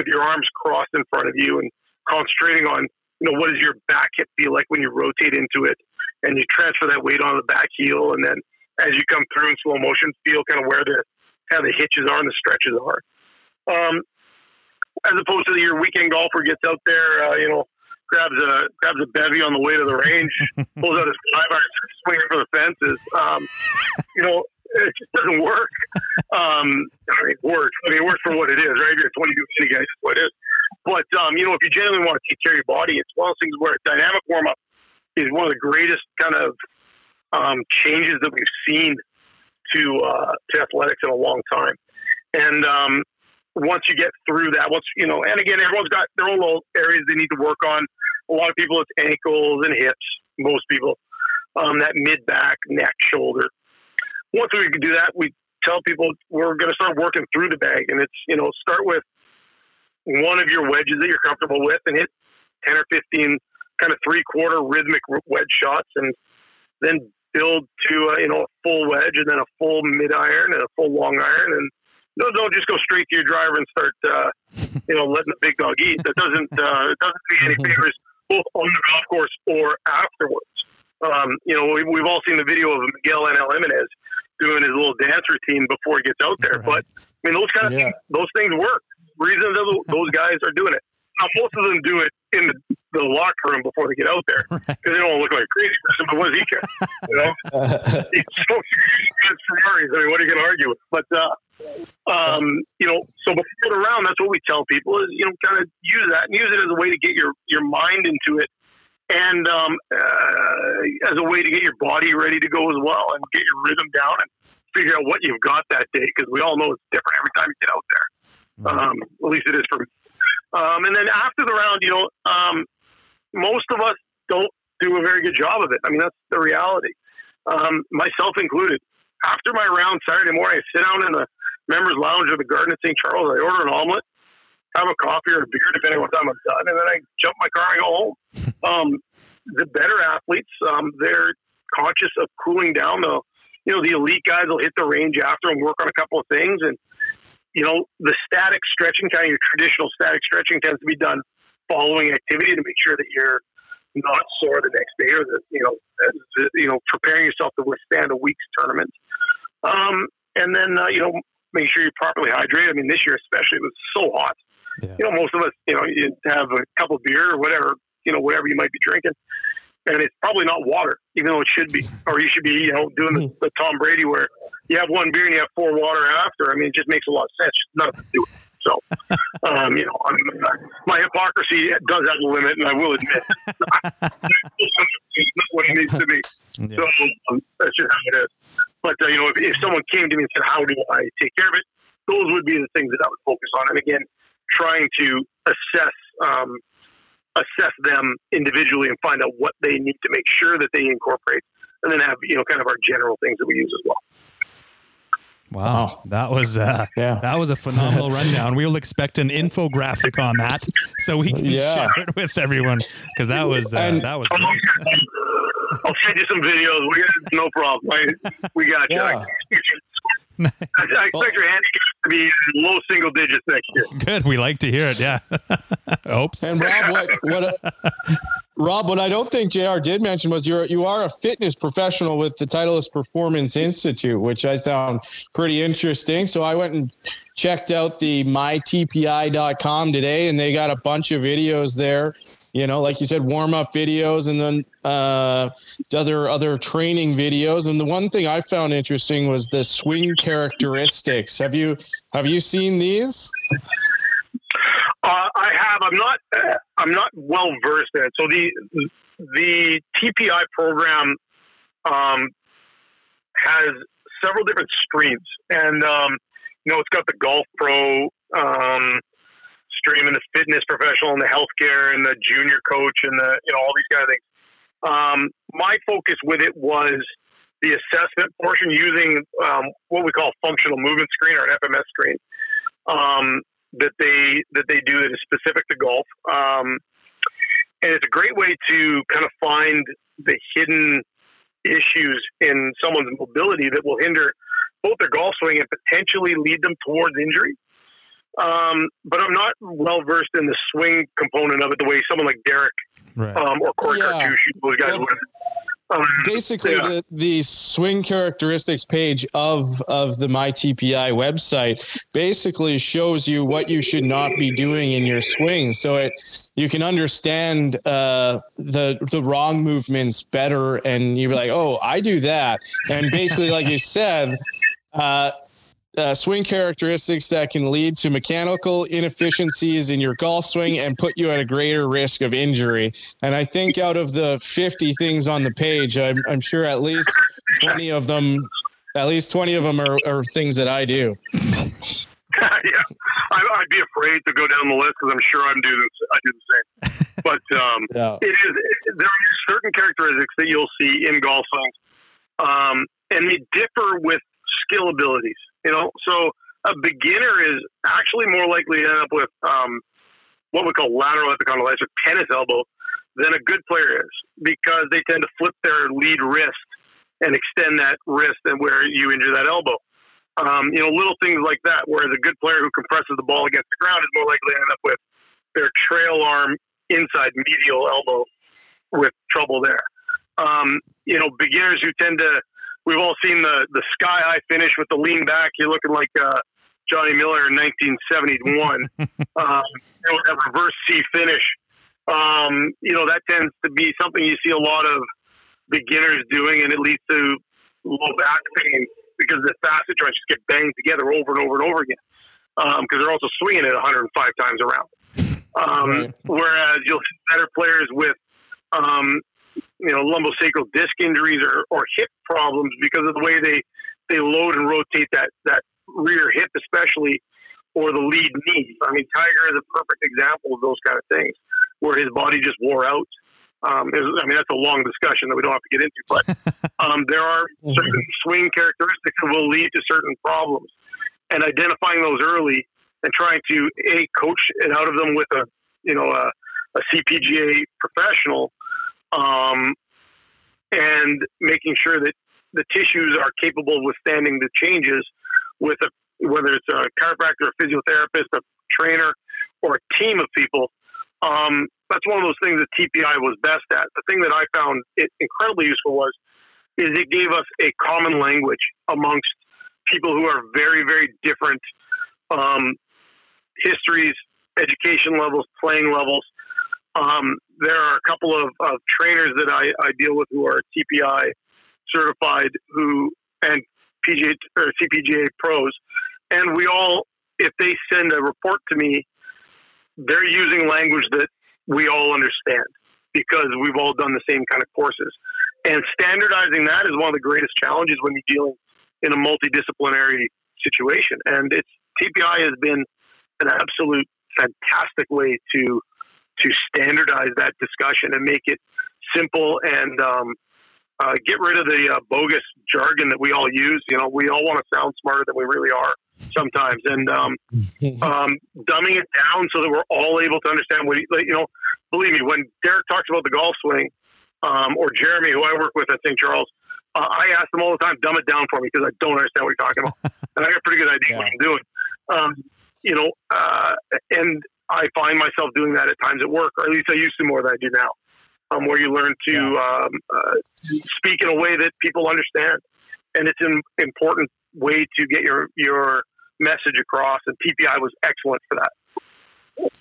with your arms crossed in front of you and concentrating on, you know, what does your back hip feel like when you rotate into it and you transfer that weight on the back heel. And then as you come through in slow motion, feel kind of where the kind of the hitches are and the stretches are. Um, as opposed to your weekend golfer gets out there, uh, you know, grabs a grabs a bevy on the way to the range, [LAUGHS] pulls out his five iron, swinging for the fences. Um, you know, it just doesn't work. [LAUGHS] Um, I mean, it works. I mean, it works for what it is, right? You're a 22 city guy, that's what it is. But um, you know, if you genuinely want to take care of your body, it's one of those things where dynamic warm up is one of the greatest kind of um, changes that we've seen to uh, to athletics in a long time. And um, once you get through that, once you know, and again, everyone's got their own little areas they need to work on. A lot of people, it's ankles and hips. Most people, um, that mid back, neck, shoulder once we can do that, we tell people we're going to start working through the bag, and it's you know start with one of your wedges that you're comfortable with, and hit ten or fifteen kind of three quarter rhythmic wedge shots, and then build to a, you know a full wedge, and then a full mid iron, and a full long iron, and no, don't just go straight to your driver and start uh, you know letting the big dog eat. That doesn't uh, it doesn't do any [LAUGHS] favors both on the golf course or afterwards. Um, you know, we, have all seen the video of Miguel Angel Jimenez doing his little dance routine before he gets out there. Right. But I mean, those kind of yeah. things, those things work. Reasons those guys are doing it. Now, most of them do it in the, the locker room before they get out there because [LAUGHS] right. they don't look like a crazy person. But what does he care? You know, [LAUGHS] he's Ferraris. I mean, what are you going to argue with? But uh, um, you know, so before the round, that's what we tell people is you know, kind of use that and use it as a way to get your your mind into it and um, uh, as a way to get your body ready to go as well and get your rhythm down and figure out what you've got that day because we all know it's different every time you get out there. Um, at least it is for me. Um, and then after the round, you know, um, most of us don't do a very good job of it. I mean, that's the reality, um, myself included. After my round Saturday morning, I sit down in the members' lounge of the Garden at St. Charles. I order an omelet have a coffee or a beer, depending on what time I'm done, and then I jump my car and go home. [LAUGHS] Um, the better athletes, um, they're conscious of cooling down. The you know the elite guys will hit the range after and work on a couple of things, and you know the static stretching, kind of your traditional static stretching, tends to be done following activity to make sure that you're not sore the next day or that you know you know preparing yourself to withstand a week's tournament. Um, and then uh, you know make sure you're properly hydrated. I mean, this year especially it was so hot. Yeah. You know, most of us, you know, you have a couple of beer or whatever, you know, whatever you might be drinking, and it's probably not water, even though it should be. Or you should be, you know, doing the, the Tom Brady where you have one beer and you have four water after. I mean, it just makes a lot of sense. None of us do it. So, [LAUGHS] um, you know, I'm, my hypocrisy does have a limit, and I will admit it's not what it needs to be. Yeah. So um, that's just how it is. But uh, you know, if, if someone came to me and said, "How do I take care of it?" Those would be the things that I would focus on. And again, trying to assess um, assess them individually and find out what they need to make sure that they incorporate, and then have you know kind of our general things that we use as well. Wow, that was uh, Yeah. that was a phenomenal [LAUGHS] rundown. We'll expect an infographic on that so we can Yeah. share it with everyone because that was uh, And- that was I'll, great. I'll send you some videos. We got no problem. I, we got you. Yeah. I, [LAUGHS] I expect your handicap to be low single digits next year. Good. We like to hear it. Yeah. [LAUGHS] Oops. And Rob, what what Rob, what I don't think Jr. did mention was you're you are a fitness professional with the Titleist Performance Institute, which I found pretty interesting. So I went and checked out the mytpi.com today, and they got a bunch of videos there. You know, like you said, warm up videos, and then uh, other other training videos. And the one thing I found interesting was the swing characteristics. Have you have you seen these? Uh, I have. I'm not. Uh, I'm not well versed in it. So the the TPI program um, has several different streams, and um, you know it's got the golf pro um, stream, and the fitness professional, and the healthcare, and the junior coach, and the you know all these kind of things. Um, my focus with it was the assessment portion using um, what we call functional movement screen or an FMS screen. Um, that they that they do that is specific to golf. Um, and it's a great way to kind of find the hidden issues in someone's mobility that will hinder both their golf swing and potentially lead them towards injury. Um, but I'm not well versed in the swing component of it the way someone like Derek Right. um, or Corey Yeah. Cartouche, those guys Well, would. Um, [LAUGHS] basically Yeah. the, the swing characteristics page of of the mytpi website basically shows you what you should not be doing in your swing so it you can understand uh, the the wrong movements better and you're like oh i do that and basically like you said uh, uh, swing characteristics that can lead to mechanical inefficiencies in your golf swing and put you at a greater risk of injury. And I think out of the 50 things on the page, I'm, I'm sure at least 20 of them, at least 20 of them are, are things that I do. [LAUGHS] yeah, I, I'd be afraid to go down the list because I'm sure I'm doing I do the same. [LAUGHS] But um, Yeah. it is there are certain characteristics that you'll see in golf swings, um, and they differ with skill abilities. You know, so a beginner is actually more likely to end up with um, what we call lateral epicondylitis or tennis elbow than a good player is because they tend to flip their lead wrist and extend that wrist and where you injure that elbow. Um, you know, little things like that. Whereas a good player who compresses the ball against the ground is more likely to end up with their trail arm inside medial elbow with trouble there. Um, you know, beginners who tend to, we've all seen the, the sky high finish with the lean back. You're looking like uh, Johnny Miller in 1971. [LAUGHS] um, you know, that reverse C finish. Um, you know, that tends to be something you see a lot of beginners doing, and it leads to low back pain because the facet joints just get banged together over and over and over again. Because they're also swinging it 105 times around. Um, Right. Whereas you'll see better players with, um, you know, lumbosacral disc injuries or, or hip problems because of the way they, they load and rotate that, that rear hip, especially, or the lead knee. I mean, Tiger is a perfect example of those kind of things where his body just wore out. Um, was- I mean, that's a long discussion that we don't have to get into, but [LAUGHS] um, there are certain swing characteristics that will lead to certain problems. And identifying those early and trying to a coach it out of them with a you know a, a CPGA professional, um, and making sure that the tissues are capable of withstanding the changes with a whether it's a chiropractor, a physiotherapist, a trainer, or a team of people. Um, that's one of those things that TPI was best at. The thing that I found it incredibly useful was is it gave us a common language amongst people who are very, very different um, histories, education levels, playing levels. Um, there are a couple of, of trainers that I, I deal with who are TPI certified, who and PGA or CPGA pros, and we all if they send a report to me, they're using language that we all understand because we've all done the same kind of courses. And standardizing that is one of the greatest challenges when you're dealing in a multidisciplinary situation. And it's TPI has been an absolute fantastic way to to standardize that discussion and make it simple and um, uh, get rid of the uh, bogus jargon that we all use. You know, we all want to sound smarter than we really are sometimes, and um, um, dumbing it down so that we're all able to understand what he, you know. Believe me, when Derek talks about the golf swing, um, or Jeremy, who I work with at St. Charles, uh, I ask them all the time, dumb it down for me because I don't understand what you're talking about, [LAUGHS] and I got a pretty good idea yeah. what I'm doing. Um, you know, uh, and I find myself doing that at times at work, or at least I used to more than I do now. Um, where you learn to um, uh, speak in a way that people understand, and it's an important way to get your your message across. And TPI was excellent for that.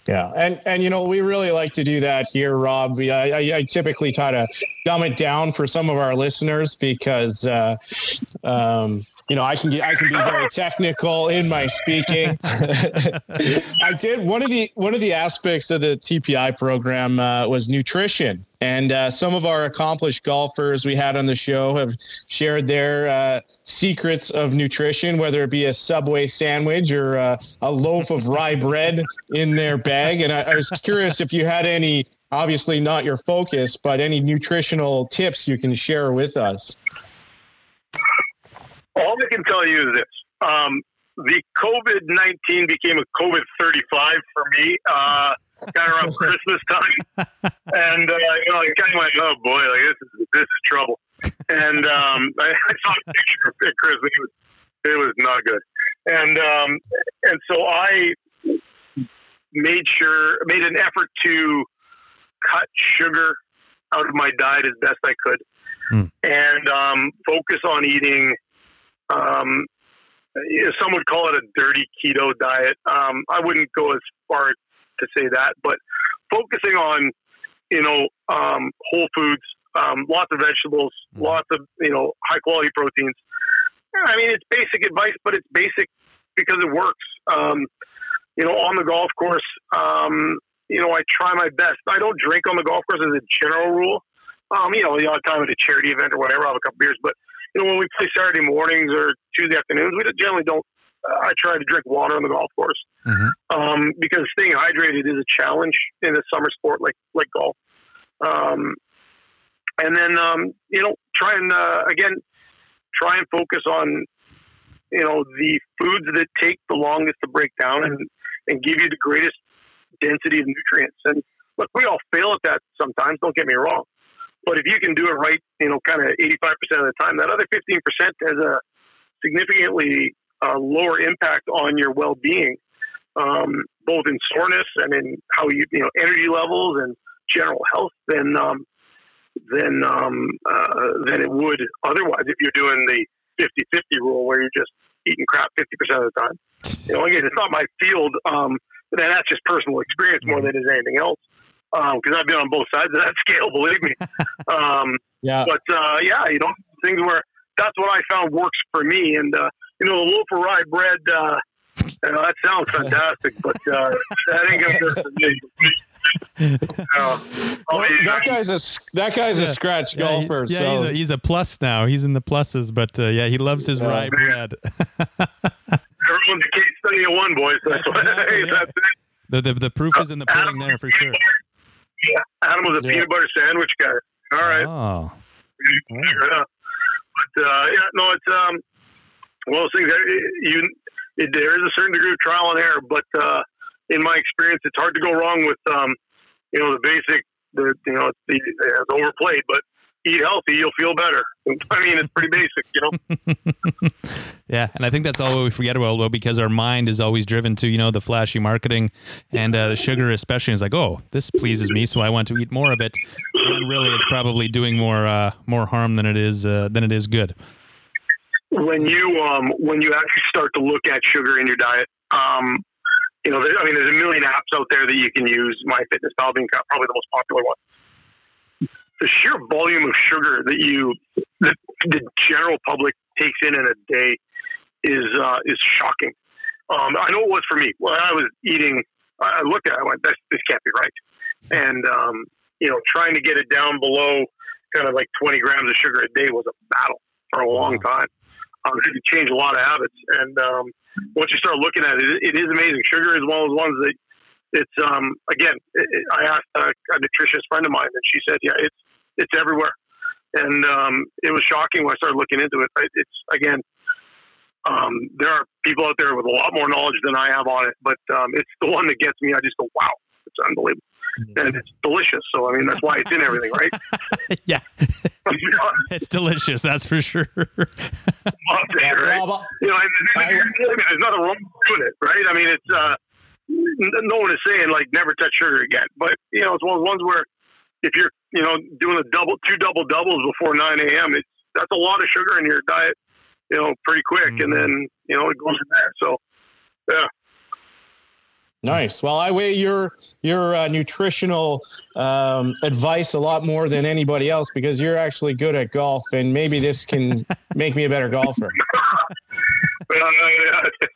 Yeah, and and you know we really like to do that here, Rob. I, I, I typically try to dumb it down for some of our listeners because uh, um, you know, I can I can be very [LAUGHS] technical in my speaking. [LAUGHS] I did one of the one of the aspects of the TPI program uh, was nutrition, and uh, some of our accomplished golfers we had on the show have shared their uh, secrets of nutrition, whether it be a Subway sandwich or uh, a loaf of rye bread in their bag. And I, I was curious if you had any, obviously not your focus, but any nutritional tips you can share with us. All I can tell you is this. Um, the COVID 19 became a COVID 35 for me, kind of around Christmas time. And, uh, you know, I kind of went, oh boy, like this is, this is trouble. And um, [LAUGHS] I, I saw a picture of Christmas. It was, it was not good. And, um, and so I made sure, made an effort to cut sugar out of my diet as best I could. Mm. And um, focus on eating um, some would call it a dirty keto diet. Um, I wouldn't go as far to say that, but focusing on, you know, um, whole foods, um, lots of vegetables, mm-hmm. lots of, you know, high quality proteins. I mean, it's basic advice, but it's basic because it works. Um, you know, on the golf course, um, you know, I try my best. I don't drink on the golf course as a general rule. Um, you know, the odd time at a charity event or whatever, I'll have a couple beers, but you know, when we play Saturday mornings or Tuesday afternoons, we generally don't. I try to drink water on the golf course mm-hmm. um, because staying hydrated is a challenge in a summer sport like like golf. Um, and then um, you know, try and uh, again, try and focus on you know the foods that take the longest to break down and and give you the greatest density of nutrients. And look, we all fail at that sometimes. Don't get me wrong. But if you can do it right, you know, kind of 85% of the time, that other 15% has a significantly uh, lower impact on your well-being, um, both in soreness and in how you, you know, energy levels and general health than, um, than, um, uh, than it would otherwise if you're doing the 50-50 rule where you're just eating crap 50% of the time. You know, again, it's not my field. Um, and that's just personal experience more than it is anything else because um, I've been on both sides of that [LAUGHS] scale. Believe me. [LAUGHS] Um, yeah. But uh, yeah, you know, things where that's what I found works for me, and uh, you know, the loaf of rye bread. Uh, you know, that sounds fantastic, but uh, that ain't gonna do for me. [LAUGHS] well, that guy's a that guy's yeah. a scratch yeah, golfer. He's, yeah, so. he's, a, he's a plus now. He's in the pluses, but uh, yeah, he loves his yeah. rye bread. [LAUGHS] Everyone's a case study of one, boys. That's, what, that's it. The, the, the proof is in the pudding Adam, there for sure. Yeah, Adam was a yeah. peanut butter sandwich guy. All right. Oh. Yeah. But uh, yeah, no, it's um, one of those things. You, it, there is a certain degree of trial and error, but uh, in my experience, it's hard to go wrong with um, you know, the basic. The you know, it's overplayed, but eat healthy, you'll feel better. [LAUGHS] I mean, it's pretty basic, you know. [LAUGHS] yeah, and I think that's all we forget about, well, because our mind is always driven to you know the flashy marketing and uh, the sugar, especially. Is like, oh, this pleases me, so I want to eat more of it. And really, it's probably doing more uh, more harm than it is uh, than it is good. When you um, when you actually start to look at sugar in your diet, um, you know, there, I mean, there's a million apps out there that you can use. MyFitnessPal being probably the most popular one the sheer volume of sugar that you that the general public takes in in a day is uh, is shocking. Um, I know it was for me. When I was eating, I looked at it, I went, this, this can't be right. And, um, you know, trying to get it down below kind of like 20 grams of sugar a day was a battle for a long time. Um, it could change a lot of habits. And um, once you start looking at it, it, it is amazing. Sugar is one of those ones that it's, um, again, it, I asked a, a nutritionist friend of mine and she said, yeah, it's, it's everywhere. And um, it was shocking when I started looking into it. It's, again, um, there are people out there with a lot more knowledge than I have on it, but um, it's the one that gets me. I just go, wow, it's unbelievable. [LAUGHS] And it's delicious. So, I mean, that's why it's in everything, right? [LAUGHS] yeah. [LAUGHS] it's delicious, that's for sure. right? Rob, You know, and, and, I- I mean, there's nothing wrong with it, right? I mean, it's, uh, no one is saying like never touch sugar again, but, you know, it's one of those ones where if you're, you know, doing a double, two double doubles before 9 a.m., it's, that's a lot of sugar in your diet, you know, pretty quick. And then, you know, it goes in there. So, yeah. Nice. Well, I weigh your your uh, nutritional um, advice a lot more than anybody else because you're actually good at golf, and maybe this can [LAUGHS] make me a better golfer. [LAUGHS] Uh, yeah.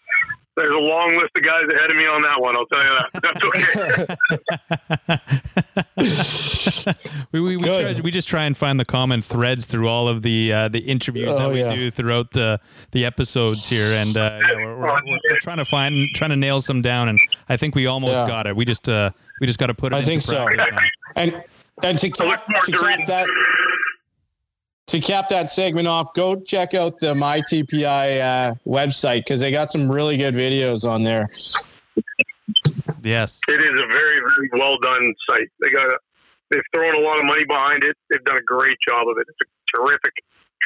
There's a long list of guys ahead of me on that one. I'll tell you that. That's okay. [LAUGHS] we we, we, try, we just try and find the common threads through all of the uh, the interviews Oh, that we yeah. do throughout the the episodes here, and uh, yeah, we're, we're, we're, we're trying to find trying to nail some down, and I think we almost Yeah. got it. We just uh, we just got to put it. I into think so. practice now. And and to I look cap, to to cap that to cap that segment off, go check out the MyTPI uh, website because they got some really good videos on there. Yes. It is a very, very well done site. They got, a, they've thrown a lot of money behind it. They've done a great job of it. It's a terrific,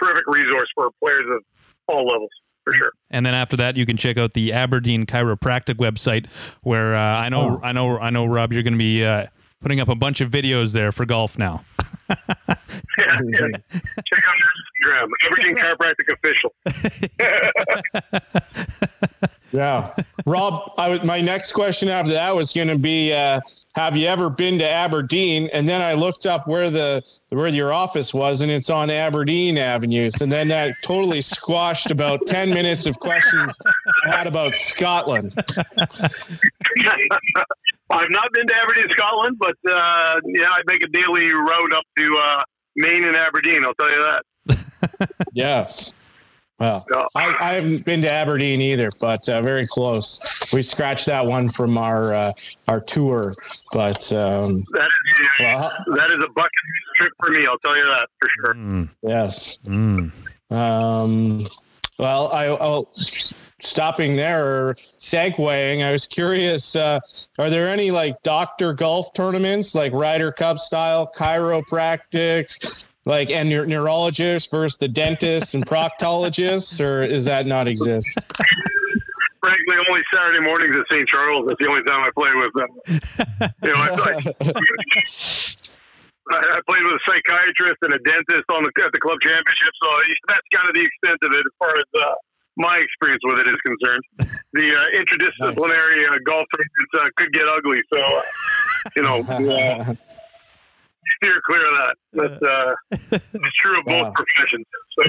terrific resource for players of all levels, for sure. And then after that, you can check out the Aberdeen Chiropractic website, where uh, I know, I know, I know, Rob, you're going to be uh, putting up a bunch of videos there for golf now. [LAUGHS] Yeah, yeah. Check out their Instagram, Aberdeen [LAUGHS] Chiropractic Official. [LAUGHS] Yeah, Rob. I would, my next question after that was going to be, uh, have you ever been to Aberdeen? And then I looked up where the where your office was, and it's on Aberdeen Avenues. And then that totally squashed about ten minutes of questions I had about Scotland. I've not been to Aberdeen, Scotland, but uh, yeah, I make a daily road up to uh, Main and Aberdeen. I'll tell you that. [LAUGHS] Yes. Well, Yeah. I, I haven't been to Aberdeen either, but uh, very close. We scratched that one from our uh, our tour, but um, That is, well, that is a bucket trip for me. I'll tell you that for sure. Mm, yes. mm. Um, well, I, I'll stopping there or segueing. I was curious. Uh, are there any like doctor golf tournaments, like Ryder Cup style chiropractic, like and neur- neurologists versus the dentists and proctologists, or is that not exist? Frankly, only Saturday mornings at St. Charles. That's the only time I play with them. You know, I, I, I played with a psychiatrist and a dentist on the at the club championship, so that's kind of the extent of it as far as uh, my experience with it is concerned. The uh, interdisciplinary uh, golf uh, could get ugly, so uh, you know, [LAUGHS] uh, steer clear of that. That's uh, it's true of both Wow. professions. So,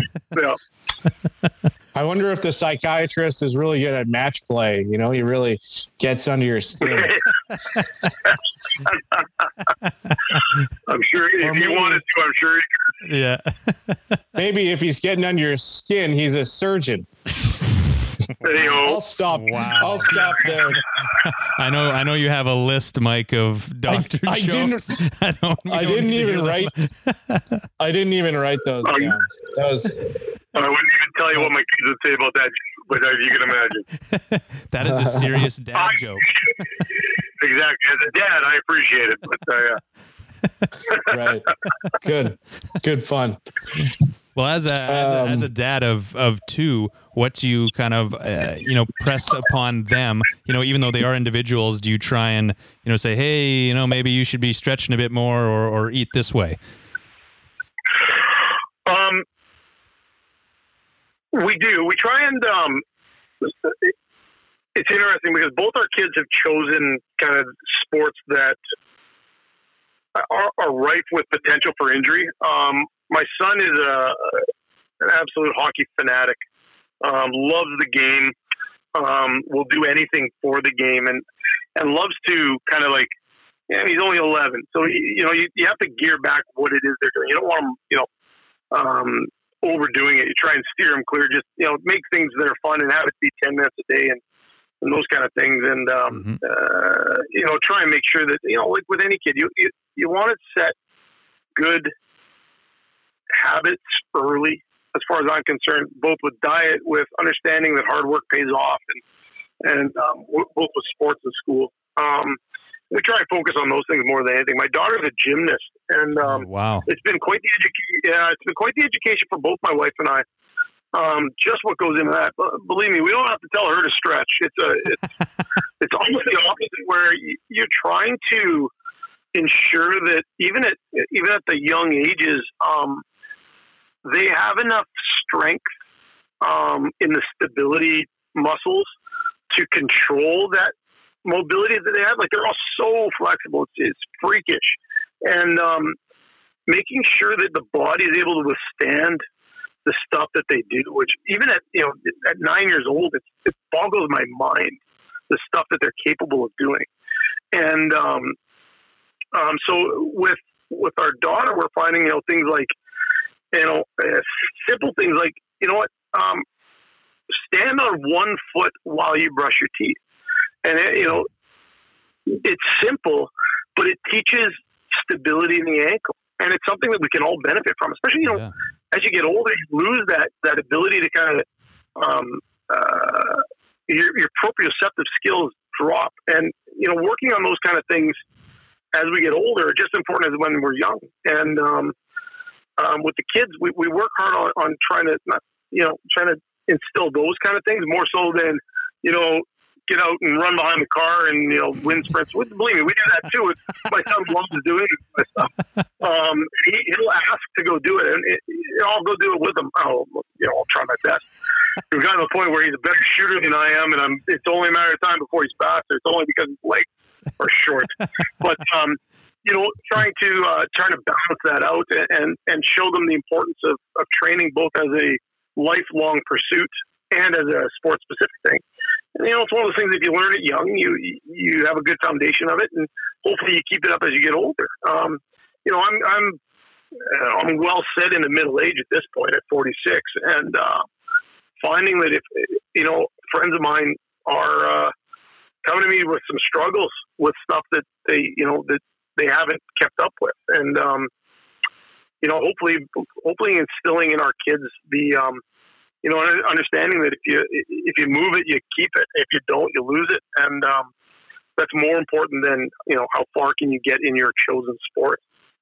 yeah. [LAUGHS] I wonder if the psychiatrist is really good at match play. You know, he really gets under your skin. [LAUGHS] I'm sure if maybe- he wanted to, I'm sure he Yeah. Maybe if he's getting under your skin, he's a surgeon. [LAUGHS] could. I'll stop. Wow. I'll stop there. [LAUGHS] I know. I know you have a list, Mike, of doctor I didn't- jokes. [LAUGHS] I don't. I didn't need to hear even write. [LAUGHS] I didn't even write those down. That was I wouldn't even tell you what my kids would say about that, but as you can imagine. That is a serious dad joke. Exactly. As a dad, I appreciate it, but uh, yeah. right. Good. Good fun. Well, as a, as a as a Um, dad of of two, what do you kind of uh, you know press upon them? You know, even though they are individuals, do you try and you know say, hey, you know, maybe you should be stretching a bit more or or eat this way? Um, we do. We try and um, it's interesting because both our kids have chosen kind of sports that are, are rife with potential for injury. Um, my son is a an absolute hockey fanatic. Um, loves the game. Um, will do anything for the game and and loves to kind of like. Yeah, he's only 11, so you know you, you have to gear back what it is they're doing. You don't want them, you know, um, overdoing it. You try and steer them clear. Just you know, make things that are fun and have it be 10 minutes a day and and those kind of things. And um, Mhm. uh, you know, try and make sure that you know, like with any kid, you you, you want to set good habits early. As far as I'm concerned, both with diet, with understanding that hard work pays off, and and um, both with sports and school. Um, we try and focus on those things more than anything. My daughter's a gymnast, and um, Oh, wow. it's been quite the education. Yeah, it's been quite the education for both my wife and I. Um, just what goes into that. Believe me, we don't have to tell her to stretch. It's a, it's, [LAUGHS] it's almost the opposite, where you're trying to ensure that even at even at the young ages, um, they have enough strength um, in the stability muscles to control that mobility that they have. Like they're all so flexible, it's, it's freakish, and um, making sure that the body is able to withstand the stuff that they do. Which even at you know at nine years old, it, it boggles my mind the stuff that they're capable of doing. And um, um, so with with our daughter, we're finding you know things like you know uh, simple things like you know what um, stand on one foot while you brush your teeth, and it, you know it's simple, but it teaches stability in the ankle, and it's something that we can all benefit from. Especially you know Yeah. as you get older, you lose that that ability to kind of um, uh, your, your proprioceptive skills drop, and you know working on those kind of things as we get older are just important as when we're young. And um, um, with the kids, we, we work hard on, on trying to not, you know trying to instill those kind of things more so than you know get out and run behind the car and you know win sprints. Believe me, we do that too. My son loves doing this stuff. Um, he, he'll ask to go do it, and it, I'll go do it with him. I'll you know I'll try my best. We've gotten to the point where he's a better shooter than I am, and I'm. It's only a matter of time before he's faster. It's only because his legs are short. but um, you know, trying to uh, trying to balance that out and and show them the importance of, of training both as a lifelong pursuit and as a sports specific thing. And, you know, it's one of those things. If you learn it young, you you have a good foundation of it, and hopefully you keep it up as you get older. Um, you know, I'm I'm uh, I'm well set in the middle age at this point at 46, and uh, finding that if you know friends of mine are uh, coming to me with some struggles with stuff that they you know that they haven't kept up with, and um, you know, hopefully, hopefully instilling in our kids the um, you know understanding that if you if you move it, you keep it. If you don't, you lose it, and um, that's more important than you know how far can you get in your chosen sport.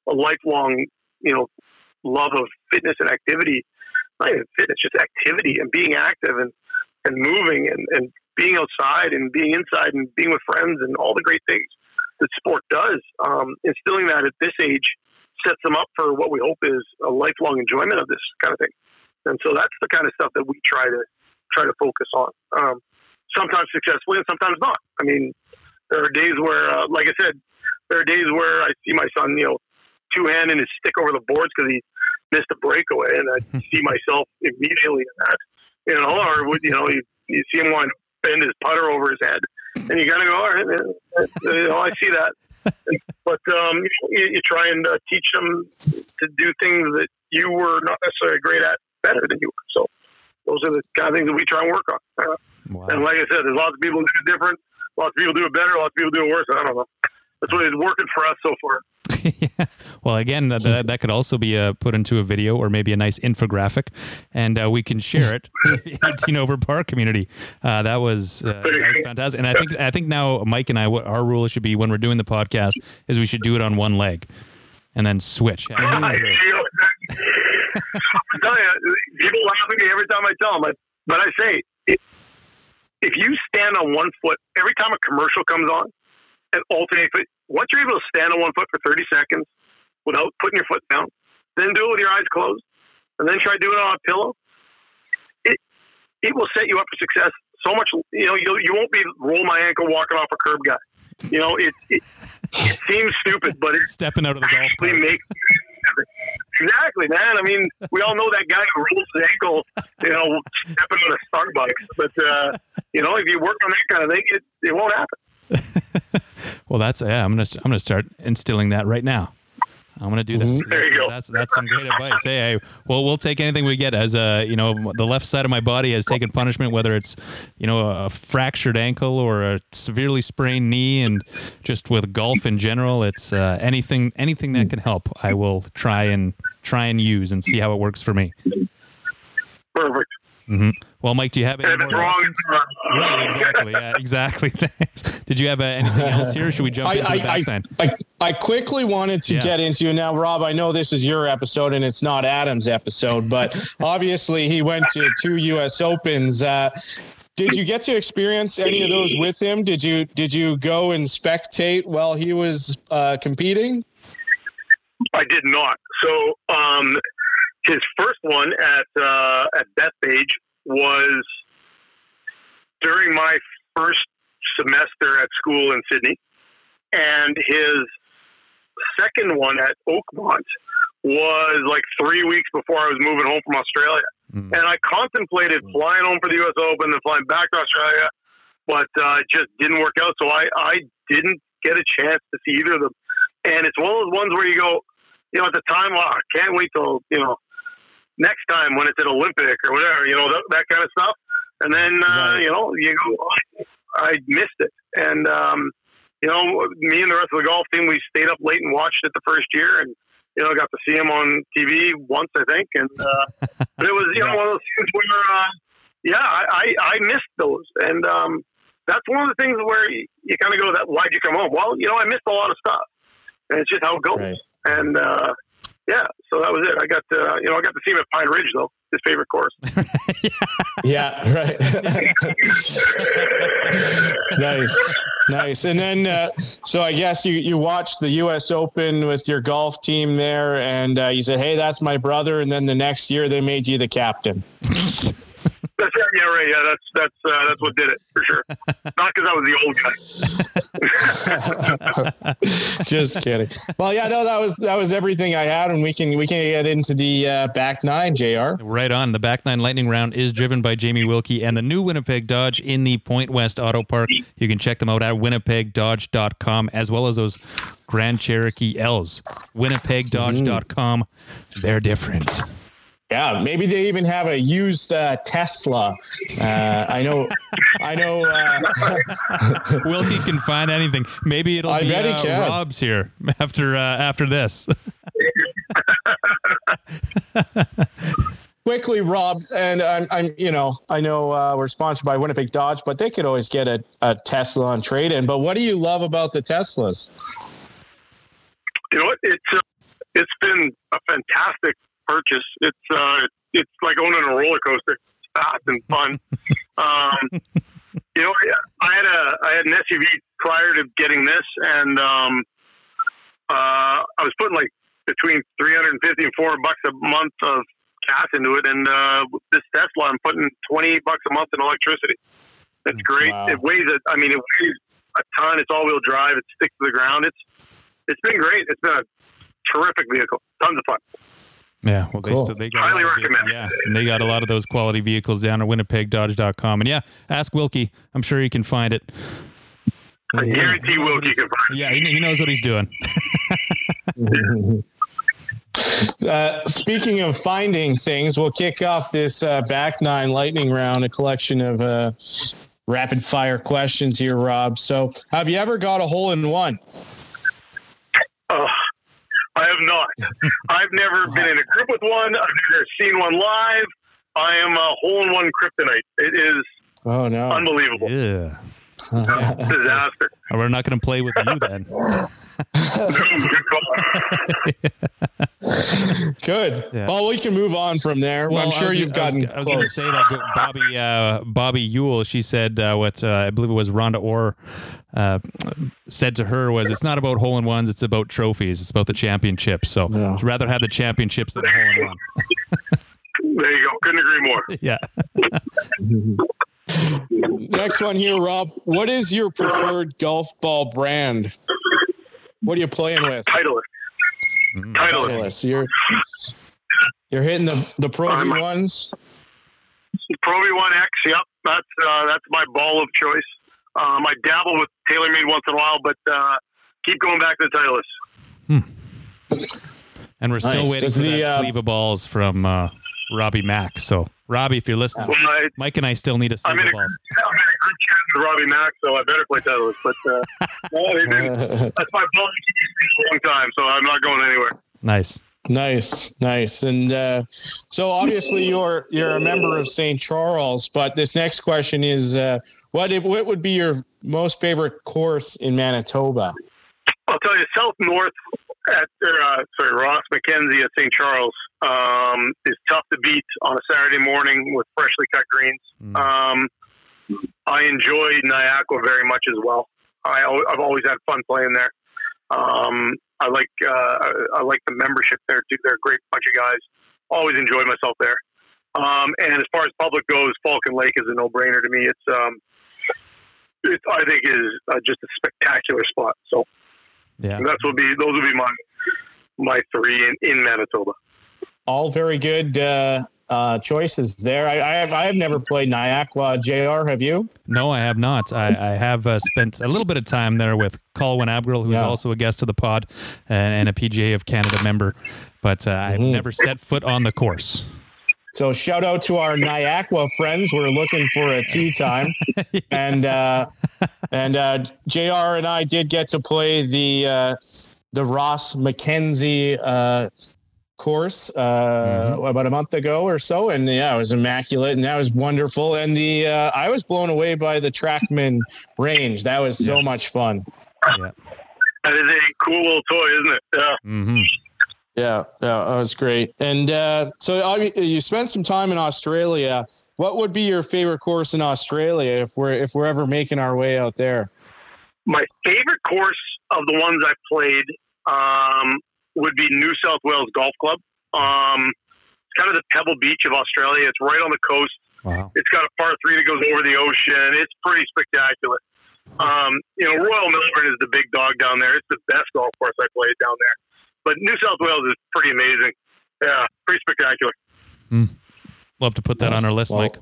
A lifelong you know love of fitness and activity, not even fitness, just activity and being active and and moving and, and being outside and being inside and being with friends and all the great things that sport does. Um, instilling that at this age sets them up for what we hope is a lifelong enjoyment of this kind of thing. And so that's the kind of stuff that we try to try to focus on. Um, sometimes successfully and sometimes not. I mean, there are days where, uh, like I said, there are days where I see my son, you know, two hand handing his stick over the boards because he missed a breakaway, and I [LAUGHS] see myself immediately in that. You know, or would you know, you, you see him want to bend his putter over his head, and you got to go, all right, man, uh, you [LAUGHS] know, I see that. but um, you, you try and uh, teach them to do things that you were not necessarily great at better than you were. So those are the kind of things that we try and work on. Uh, Wow. and like I said, there's lots of people who do it different. Lots of people do it better. Lots of people do it worse. I don't know. That's what is working for us so far. [LAUGHS] yeah. Well, again, that, that, that could also be uh, put into a video or maybe a nice infographic, and uh, we can share it [LAUGHS] with the 18 over par community. Uh, that was uh, that was fantastic, and I think I think now Mike and I, what our rule should be when we're doing the podcast is we should do it on one leg, and then switch. I, you know, I tell you, people laugh at me every time I tell them, but, but I say, if, if you stand on one foot every time a commercial comes on and alternate foot, once you're able to stand on one foot for 30 seconds without putting your foot down, then do it with your eyes closed, and then try doing it on a pillow, it, it will set you up for success so much. You know, you, you won't be roll my ankle walking off a curb guy. You know, it, it, it seems stupid, but it's Stepping out of the golf actually make [LAUGHS] exactly, man. I mean, we all know that guy who rolls his ankle, you know, stepping on a Starbucks. But uh, you know, if you work on that kind of thing, it, it won't happen. [LAUGHS] well, that's yeah. I'm gonna I'm gonna start instilling that right now. I'm gonna do that. Mm-hmm. There you that's, go. That's that's some great advice. Hey, hey, well, we'll take anything we get. As a you know, the left side of my body has taken punishment, whether it's you know a fractured ankle or a severely sprained knee, and just with golf in general, it's uh, anything anything that can help. I will try and try and use and see how it works for me. Perfect. hmm Well, Mike, do you have any more wrong, questions? it's. Right, exactly. Yeah, exactly. [LAUGHS] Thanks. Did you have uh, anything else here? Or should we jump I, into the I, back I, then? I, I quickly wanted to Yeah. get into now, Rob. I know this is your episode and it's not Adam's episode, but [LAUGHS] obviously he went to two U.S. Opens. Uh, did you get to experience any of those with him? Did you did you go and spectate while he was uh, competing? I did not. So um, his first one at uh, at Bethpage was during my first semester at school in Sydney, and his second one at Oakmont was like three weeks before I was moving home from Australia. Mm. And I contemplated flying home for the U.S. Open and flying back to Australia, but uh, it just didn't work out. So I, I didn't get a chance to see either of them. And it's one of those ones where you go, you know, at the time, wow, I can't wait till, you know, next time when it's an Olympic or whatever, you know, that, that kind of stuff. And then, uh, Right. you know, you go, I missed it. And, um, you know, me and the rest of the golf team, we stayed up late and watched it the first year and, you know, got to see him on TV once, I think. And, uh, [LAUGHS] but it was, you know, one of those things where, uh, yeah, I, I, I missed those. And, um, that's one of the things where you, you kind of go, "That why'd you come home?" Well, you know, I missed a lot of stuff, and it's just how it goes. Right. And uh, yeah, so that was it. I got to, you know, I got to see him at Pine Ridge though, his favorite course. [LAUGHS] Yeah, right. [LAUGHS] nice, nice. And then, uh, so I guess you you watched the U.S. Open with your golf team there, and uh, you said, "Hey, that's my brother." And then the next year, they made you the captain. [LAUGHS] That's right. Yeah, right. Yeah, that's that's uh, that's what did it for sure. Not because I was the old guy. [LAUGHS] Just kidding. Well, yeah, no, that was that was everything I had, and we can we can get into the uh, back nine, Jr. Right on. The back nine lightning round is driven by Jamie Wilkie and the new Winnipeg Dodge in the Point West Auto Park. You can check them out at winnipegdodge.com as well as those Grand Cherokee L's. Winnipegdodge.com. They're different. Yeah, maybe they even have a used uh, Tesla. Uh, I know, I know. Uh, [LAUGHS] Wilkie can find anything. Maybe it'll I be bet he uh. Rob's here [LAUGHS] after uh, after this. [LAUGHS] quickly, Rob, and I'm, I'm, you know, I know uh, we're sponsored by Winnipeg Dodge, but they could always get a, a Tesla on trade in. But what do you love about the Teslas? you know what? It's uh, it's been a fantastic purchase. It's uh, it's like owning a roller coaster. It's fast and fun. [LAUGHS] um, you know, I had a I had an SUV prior to getting this, and um, uh, I was putting like between three hundred and fifty and four hundred bucks a month of gas into it, and uh, this Tesla, I'm putting twenty bucks a month in electricity. It's great. Wow. It weighs it. I mean, it weighs a ton. It's all wheel drive. It sticks to the ground. It's it's been great. It's been a terrific vehicle. Tons of fun. Yeah, well, they still they got Highly lot of recommend. Yeah, and they got a lot of those quality vehicles down at winnipegdodge.com. And yeah, ask Wilkie. I'm sure he can find it. I guarantee Wilkie can find it. Yeah, he, he knows what he's doing. [LAUGHS] Uh, speaking of finding things, we'll kick off this uh, back nine lightning round, a collection of uh, rapid fire questions here, Rob. So, have you ever got a hole in one? Oh, I have not. [LAUGHS] I've never been in a group with one. I've never seen one live. I am a hole in one kryptonite. It is Oh no! unbelievable. Yeah. [LAUGHS] Disaster. We're not going to play with you then. [LAUGHS] Good Yeah. Well, we can move on from there. I'm sure was- you've I was- gotten I was, going to say that but Bobby uh, Bobby Ewell. She said uh, what uh, I believe it was Rhonda Orr uh, said to her was, "It's not about hole in ones. It's about trophies. It's about the championships. So Yeah. she'd rather have the championships than the hole in one." There you go. Couldn't agree more. Yeah. [LAUGHS] Next one here, Rob. What is your preferred golf ball brand? What are you playing with? Titleist. Mhm. Titleist. Titleist. You're you're hitting the the pro I'm- ones. Pro V1 X. Yep, that's uh, that's my ball of choice. Um, I dabble with TaylorMade once in a while, but uh, keep going back to the Titleist. And we're still Nice. waiting Does for the, that uh, sleeve of balls from uh, Robbie Mack. So, Robbie, if you're listening, Well, I, Mike and I still need a sleeve I'm of a, balls. [LAUGHS] I'm in a group chat with Robbie Mack, so I better play Titleist. But uh, [LAUGHS] no, they that's my ball for a long time, so I'm not going anywhere. Nice. Nice, nice, and uh, so obviously you're you're a member of St. Charles. But this next question is, uh, what if- what would be your most favorite course in Manitoba? I'll tell you, South North at or, uh, sorry Ross Mackenzie at St. Charles um, is tough to beat on a Saturday morning with freshly cut greens. Mm. Um, I enjoy Niagara very much as well. I, I've always had fun playing there. Um, I like uh, I like the membership there too. They're a great bunch of guys. Always enjoy myself there. Um, and as far as public goes, Falcon Lake is a no brainer to me. It's um, it, I think is uh, just a spectacular spot. So Yeah. that's will be those will be my my three in, in Manitoba. All very good uh, uh, choices there. I, I have I have never played Niagara. Jr. Have you? No, I have not. I, I have uh, spent a little bit of time there with Colwyn Abgril, who's Yeah. also a guest of the pod and, and a PGA of Canada member, but uh, I've Mhm. never set foot on the course. So shout out to our Niagara friends. We're looking for a tee time, [LAUGHS] and uh, and uh, Jr. and I did get to play the uh, the Ross Mackenzie uh, course uh, about a month ago or so, and yeah, it was immaculate and that was wonderful. And the uh, I was blown away by the Trackman [LAUGHS] range. That was so Yes. much fun. Yeah. That is a cool little toy, isn't it? Yeah. Mm-hmm. Yeah, yeah, that was great. And uh, so you spent some time in Australia. What would be your favorite course in Australia if we're if we're ever making our way out there? My favorite course of the ones I played um, would be New South Wales Golf Club. Um, it's kind of the Pebble Beach of Australia. It's right on the coast. Wow. It's got a par three that goes over the ocean. It's pretty spectacular. Um, you know, Royal Melbourne is the big dog down there. It's the best golf course I played down there. But New South Wales is pretty amazing. Yeah, pretty spectacular. Love to put that on our list, Well, Mike.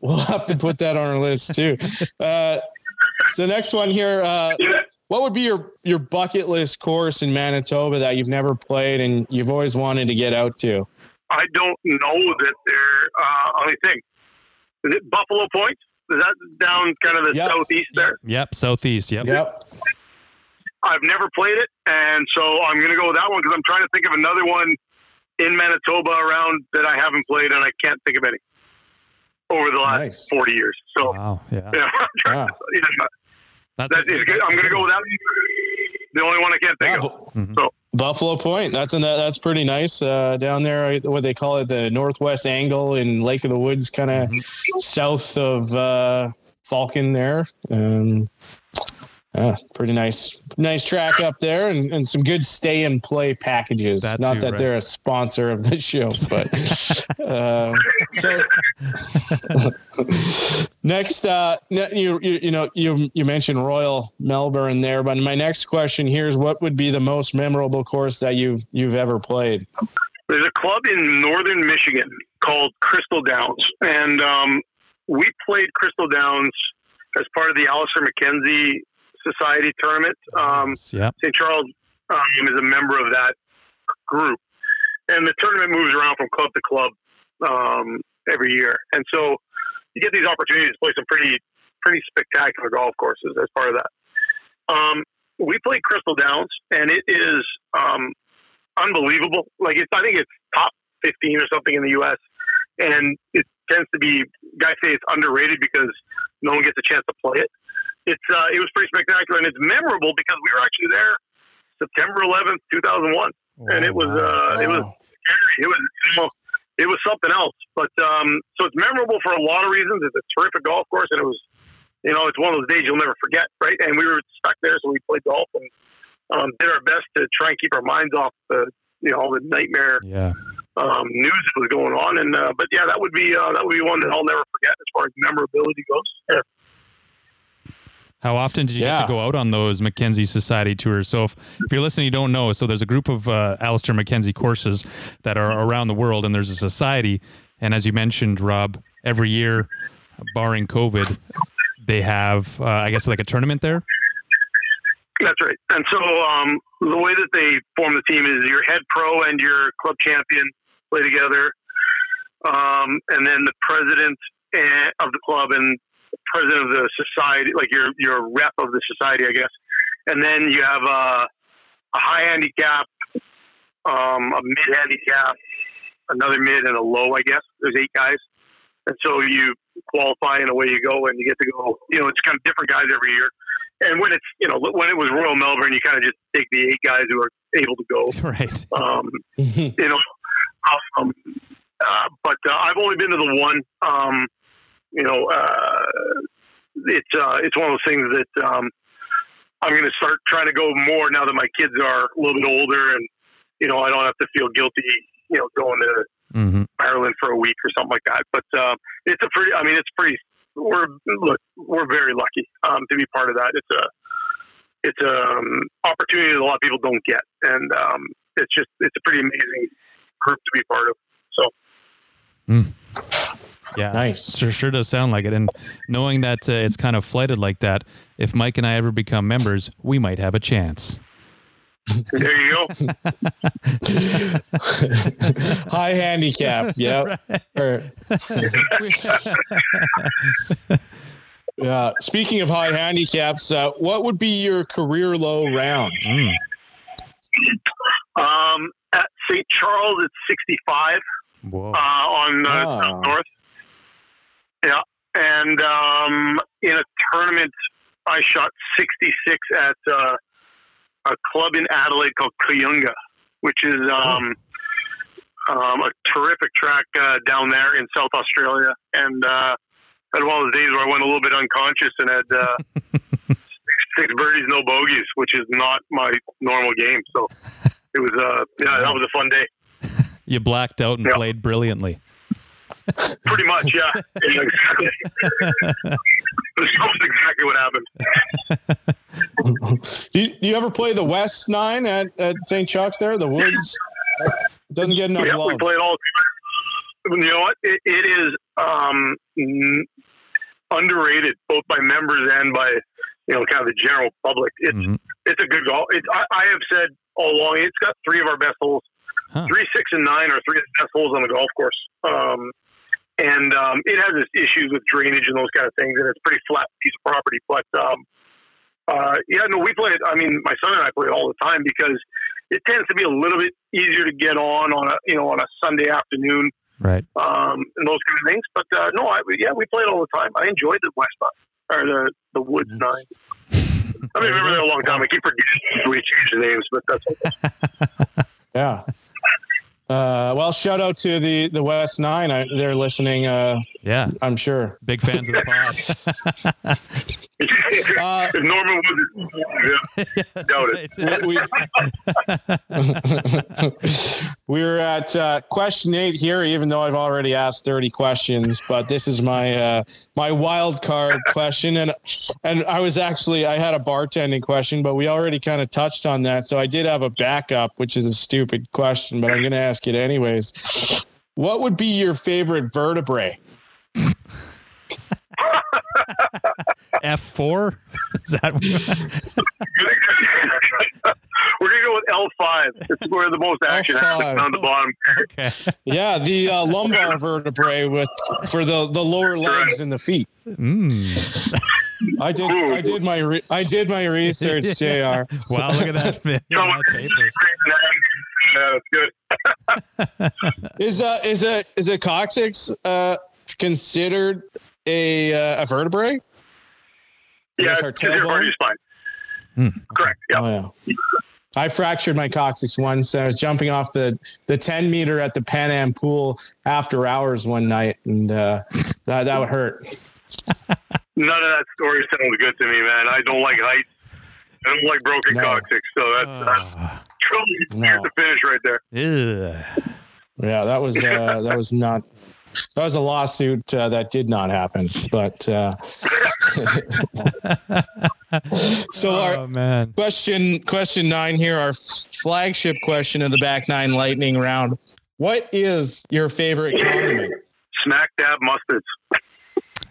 We'll have to put that on our list too. [LAUGHS] Uh, so next one here, uh, what would be your your bucket list course in Manitoba that you've never played and you've always wanted to get out to? I don't know that they're. Uh, let me think. Is it Buffalo Point? Is that down kind of the Yes. southeast there? Yep. Southeast. Yep. Yep. I've never played it, and so I'm going to go with that one because I'm trying to think of another one in Manitoba around that I haven't played, and I can't think of any over the last Nice. 40 years. So Wow. Yeah. [LAUGHS] yeah, Wow. [LAUGHS] yeah That's that is good. I'm going to go with that. The only one I can't think Yeah, of. Bu- Mhm. So Buffalo Point. That's a, that's pretty nice uh, down there. What they call it, the northwest angle in Lake of the Woods, kind of Mhm. south of uh, Falcon. There, um, yeah, pretty nice, nice track up there, and, and some good stay and play packages. That Not too, that right. they're a sponsor of the show, but [LAUGHS] uh, so [LAUGHS] next, uh, you, you you know you you mentioned Royal Melbourne there, but my next question here is what would be the most memorable course that you you've ever played? There's a club in northern Michigan called Crystal Downs, and um, we played Crystal Downs as part of the Alistair McKenzie Society tournament. Um, Yep. St. Charles um, is a member of that group, and the tournament moves around from club to club um, every year, and so you get these opportunities to play some pretty pretty spectacular golf courses as part of that. Um, we played Crystal Downs, and it is um, unbelievable. Like it's, I think it's top fifteen or something in the U.S., and it tends to be guys say it's underrated because no one gets a chance to play it. It's uh, it was pretty spectacular, and it's memorable because we were actually there September 11th, 2001, and it was uh, it was. It was you know, it was something else. But um, so it's memorable for a lot of reasons. It's a terrific golf course, and it was you know it's one of those days you'll never forget, right? And we were stuck there, so we played golf and um, did our best to try and keep our minds off the you know all the nightmare Yeah. um, news that was going on. And uh, but yeah, that would be uh, that would be one that I'll never forget as far as memorability goes. Yeah. How often did you get to go out on those Mackenzie Society tours? So, if, if you're listening, you don't know. So, there's a group of uh, Alistair Mackenzie courses that are around the world, and there's a society. And as you mentioned, Rob, every year, barring COVID, they have, uh, I guess, like a tournament there. That's right. And so um, the way that they form the team is your head pro and your club champion play together, um, and then the president of the club and president of the society, like your your rep of the society, I guess. And then you have a, a high handicap, um, a mid handicap, another mid, and a low. I guess there's eight guys, and so you qualify and away you go, and you get to go. You know, it's kind of different guys every year and when it's you know when it was Royal Melbourne, you kind of just take the eight guys who are able to go. [LAUGHS] Right. Um, [LAUGHS] you know, um, uh, but uh, I've only been to the one. Um, you know, uh, it's uh, it's one of those things that um, I'm going to start trying to go more now that my kids are a little bit older, and you know I don't have to feel guilty. You know, going to hmm Ireland for a week or something like that. But uh, it's a pretty. I mean, it's pretty. We're look. We're very lucky um, to be part of that. It's a. It's a um, opportunity that a lot of people don't get, and um, it's just it's a pretty amazing group to be part of. So Yeah. Nice. Sure, sure does sound like it. And knowing that uh, it's kind of flighted like that, if Mike and I ever become members, we might have a chance. there you go. [LAUGHS] High handicap. [LAUGHS] Yep. Or- [LAUGHS] yeah. Speaking of high handicaps, uh, what would be your career low round? Mm. Um, at St. Charles, it's 65 Whoa. uh, on uh. South North. Yeah, and um, in a tournament, I shot 66 at uh, a club in Adelaide called Kooyonga, which is um, um, a terrific track uh, down there in South Australia. And uh, had one of those days where I went a little bit unconscious and had uh, [LAUGHS] six, six birdies, no bogeys, which is not my normal game. So it was, uh, yeah, that was a fun day. You blacked out and Yeah. played brilliantly. Pretty much, yeah. [LAUGHS] Yeah, exactly. That's almost exactly what happened. Do you, do you ever play the West Nine at, at St. Chuck's there? The Woods doesn't get enough Yeah, we love. play it all. You know what? It, it is um, n- underrated both by members and by you know kind of the general public. It's Mhm. it's a good golf. It's, I, I have said all along. It's got three of our best holes. Huh. Three, six, and nine are three of the best holes on the golf course. Um, and um, it has its issues with drainage and those kind of things, and it's a pretty flat piece of property. But um, uh, yeah, no, we play it. I mean, my son and I play it all the time because it tends to be a little bit easier to get on on a you know on a Sunday afternoon Right. um, and those kind of things. But uh, no, I, yeah, we play it all the time. I enjoyed the West Nine or the the Woods Nine. I mean, I remember that a long time. I keep forgetting [LAUGHS] we changed the names, but that's [LAUGHS] okay. Yeah. Uh, well, shout out to the the West Nine. I, they're listening. Uh, Yeah. I'm sure. Big fans of the pod. [LAUGHS] [LAUGHS] Uh, if Norman was, yeah, [LAUGHS] doubt it. we, we're at uh, question eight here, even though I've already asked 30 questions, but this is my uh, my wild card question. And and I was actually I had a bartending question, but we already kind of touched on that. So I did have a backup, which is a stupid question, but I'm gonna ask it anyways. What would be your favorite vertebrae? [LAUGHS] F4? Is that [LAUGHS] We're gonna go with L five. It's where the most action happens L5. the bottom. okay? [LAUGHS] Yeah, the uh, lumbar vertebrae with for the the lower legs and the feet. Mm. I did. I did my. Re- I did my research, Jr. Wow, look at that, fit- look at that paper. Yeah, that's good. [LAUGHS] Is uh is a is a coccyx uh considered a uh, a vertebrae? Yeah, Is our because your tailbone? body's. Hmm. Correct. Yeah. Oh yeah. I fractured my coccyx once. I was jumping off the the ten meter at the Pan Am pool after hours one night, and uh, that that would hurt. None of that story sounds good to me, man. I don't like heights. I don't like broken No. coccyx. So that's, that's Ah. Truly No. the finish right there. Ugh. Yeah, that was uh, [LAUGHS] that was not That was a lawsuit uh, that did not happen. But uh, [LAUGHS] so oh our man, question question nine here, our flagship question of the back nine lightning round. What is your favorite condiment? Smak Dab mustards.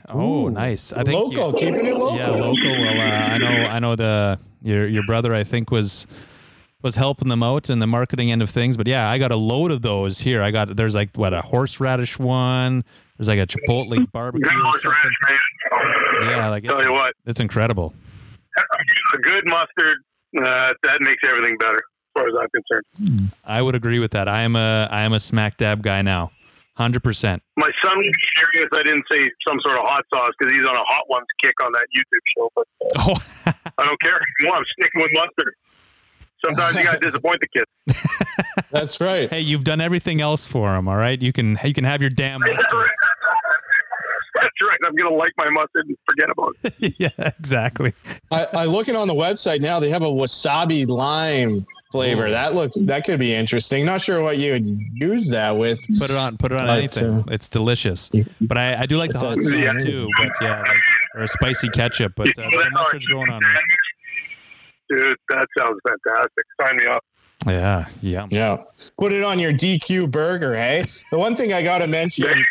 oh Ooh. nice. I think you- local, keeping it local. Yeah, local. Well, uh, I know, I know the your your brother. I think was was helping them out in the marketing end of things. But yeah, I got a load of those here. I got there's like what a horseradish one. There's like a chipotle [LAUGHS] barbecue. Good Or horseradish, man. Yeah, like Tell it's, you what, it's incredible. a good mustard uh, that makes everything better, as far as I'm concerned. I would agree with that. I am a I am a Smak Dab guy now, hundred percent. My son furious I didn't say some sort of hot sauce because he's on a hot ones kick on that YouTube show. But uh, [LAUGHS] Oh, I don't care. No, I'm sticking with mustard. Sometimes you got to [LAUGHS] disappoint the kids. That's right. hey, you've done everything else for him. All right, you can you can have your damn. mustard. That's right. I'm gonna like my mustard and forget about it. [LAUGHS] yeah, exactly. I, I looking on the website now. They have a wasabi lime flavor. Ooh. That look that could be interesting. Not sure what you would use that with. Put it on. Put it on But, anything. uh, it's delicious. But I, I do like the hot sauce Yeah. too. But yeah, like, or a spicy ketchup. But uh, the mustard's growing on me. Dude, that sounds fantastic. Sign me up. Yeah, yeah. Yeah, put it on your DQ burger. Hey, the one thing I got to mention. [LAUGHS]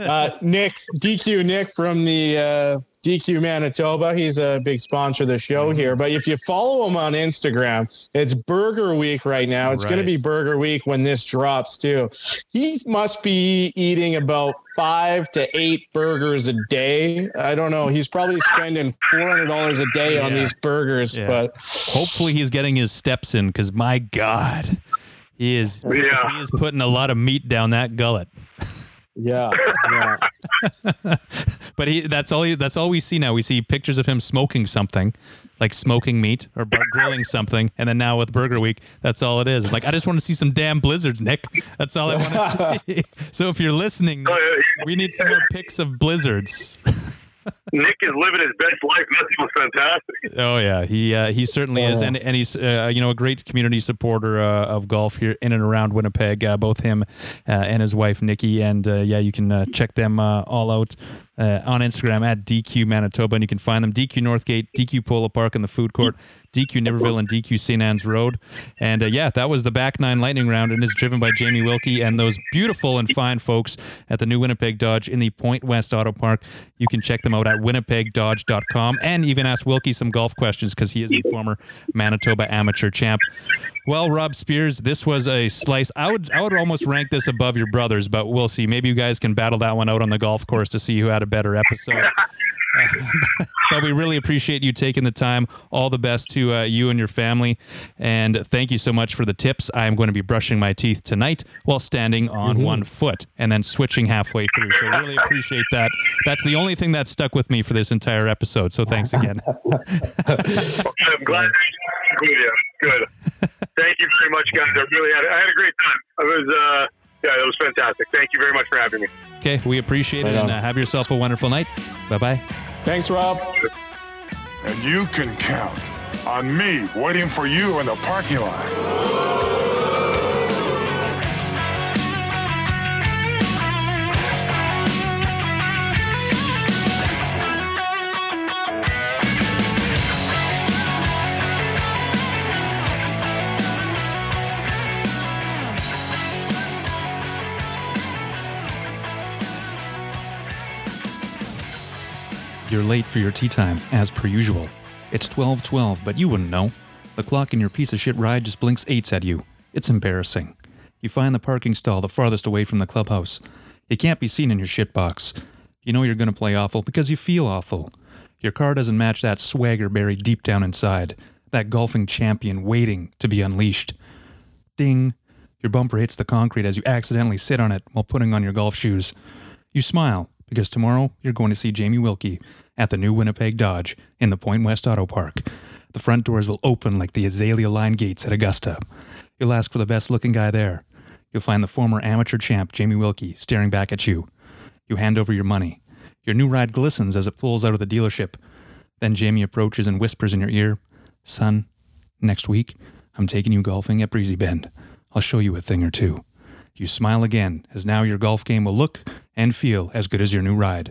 uh, Nick DQ Nick from the uh, DQ Manitoba. He's a big sponsor of the show Mm-hmm. here. But if you follow him on Instagram, it's Burger Week right now. It's going to be Burger Week when this drops too. He must be eating about five to eight burgers a day. I don't know. He's probably spending four hundred dollars a day on these burgers. Yeah. But Hopefully he's getting his steps in because my God, he is Yeah. he is putting a lot of meat down that gullet. [LAUGHS] yeah, yeah. [LAUGHS] But he that's all he, that's all we see now. We see pictures of him smoking something, like smoking meat or bar- grilling something, and then now with Burger Week, that's all it is. Like I just want to see some damn blizzards, Nick. That's all I want to [LAUGHS] see. [LAUGHS] so if you're listening, Uh, we need some more pics of blizzards. Nick is living his best life. That was fantastic. Oh yeah, he uh, he certainly is, and and he's uh, you know a great community supporter uh, of golf here in and around Winnipeg. Uh, both him uh, and his wife Nikki, and uh, yeah, you can uh, check them uh, all out uh, on Instagram at DQ Manitoba, and you can find them DQ Northgate, DQ Polo Park in the food court, DQ Niverville, and DQ St Anne's Road. And uh, yeah, that was the back nine lightning round, and is driven by Jamie Wilkie and those beautiful and fine folks at the new Winnipeg Dodge in the Point West Auto Park. You can check them out at winnipegdodge.com and even ask Wilkie some golf questions because he is a former Manitoba amateur champ. Well, Rob Spears, this was a slice. I would I would almost rank this above your brothers, but we'll see. Maybe you guys can battle that one out on the golf course to see who had a better episode. [LAUGHS] [LAUGHS] but we really appreciate you taking the time. All the best to uh, you and your family. And thank you so much for the tips. I'm going to be brushing my teeth tonight while standing on one foot and then switching halfway through. So really appreciate that. That's the only thing that stuck with me for this entire episode. So thanks again. [LAUGHS] I'm glad with you. Good. [LAUGHS] Thank you very much, guys. I really had I had a great time. It was uh yeah, it was fantastic. Thank you very much for having me. Okay, we appreciate it Right and uh, have yourself a wonderful night. Bye bye. Thanks, Rob. And you can count on me waiting for you in the parking lot. You're late for your tee time, as per usual. It's 12:12, but you wouldn't know. The clock in your piece of shit ride just blinks eights at you. It's embarrassing. You find the parking stall the farthest away from the clubhouse. It can't be seen in your shit box. You know you're going to play awful because you feel awful. Your car doesn't match that swagger buried deep down inside, that golfing champion waiting to be unleashed. Ding. Your bumper hits the concrete as you accidentally sit on it while putting on your golf shoes. You smile because tomorrow you're going to see Jamie Wilkie at the new Winnipeg Dodge in the Point West Auto Park. The front doors will open like the Azalea Line gates at Augusta. You'll ask for the best looking guy there. You'll find the former amateur champ Jamie Wilkie staring back at you. You hand over your money. Your new ride glistens as it pulls out of the dealership. Then Jamie approaches and whispers in your ear, Son, next week I'm taking you golfing at Breezy Bend. I'll show you a thing or two. you smile again, as now your golf game will look and feel as good as your new ride.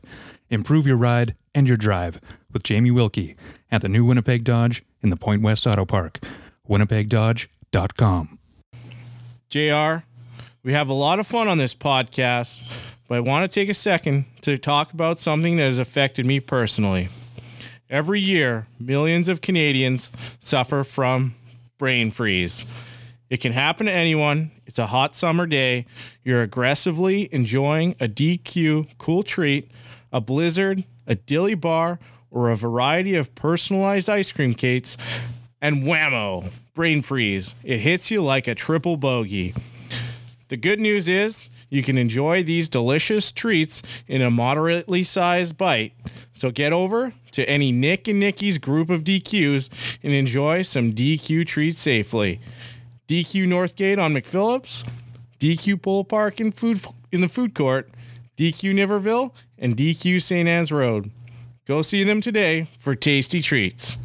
Improve your ride and your drive with Jamie Wilkie at the new Winnipeg Dodge in the Point West Auto Park. WinnipegDodge.com. JR, we have a lot of fun on this podcast, but I want to take a second to talk about something that has affected me personally. Every year, millions of Canadians suffer from brain freeze. It can happen to anyone. It's a hot summer day. You're aggressively enjoying a DQ cool treat, a blizzard, a dilly bar, or a variety of personalized ice cream cakes, and whammo, brain freeze. It hits you like a triple bogey. The good news is you can enjoy these delicious treats in a moderately sized bite. So get over to any Nick and Nikki's group of DQs and enjoy some DQ treats safely. DQ Northgate on McPhillips, DQ Polo Park in food in the food court, DQ Niverville, and DQ St. Anne's Road. Go see them today for tasty treats.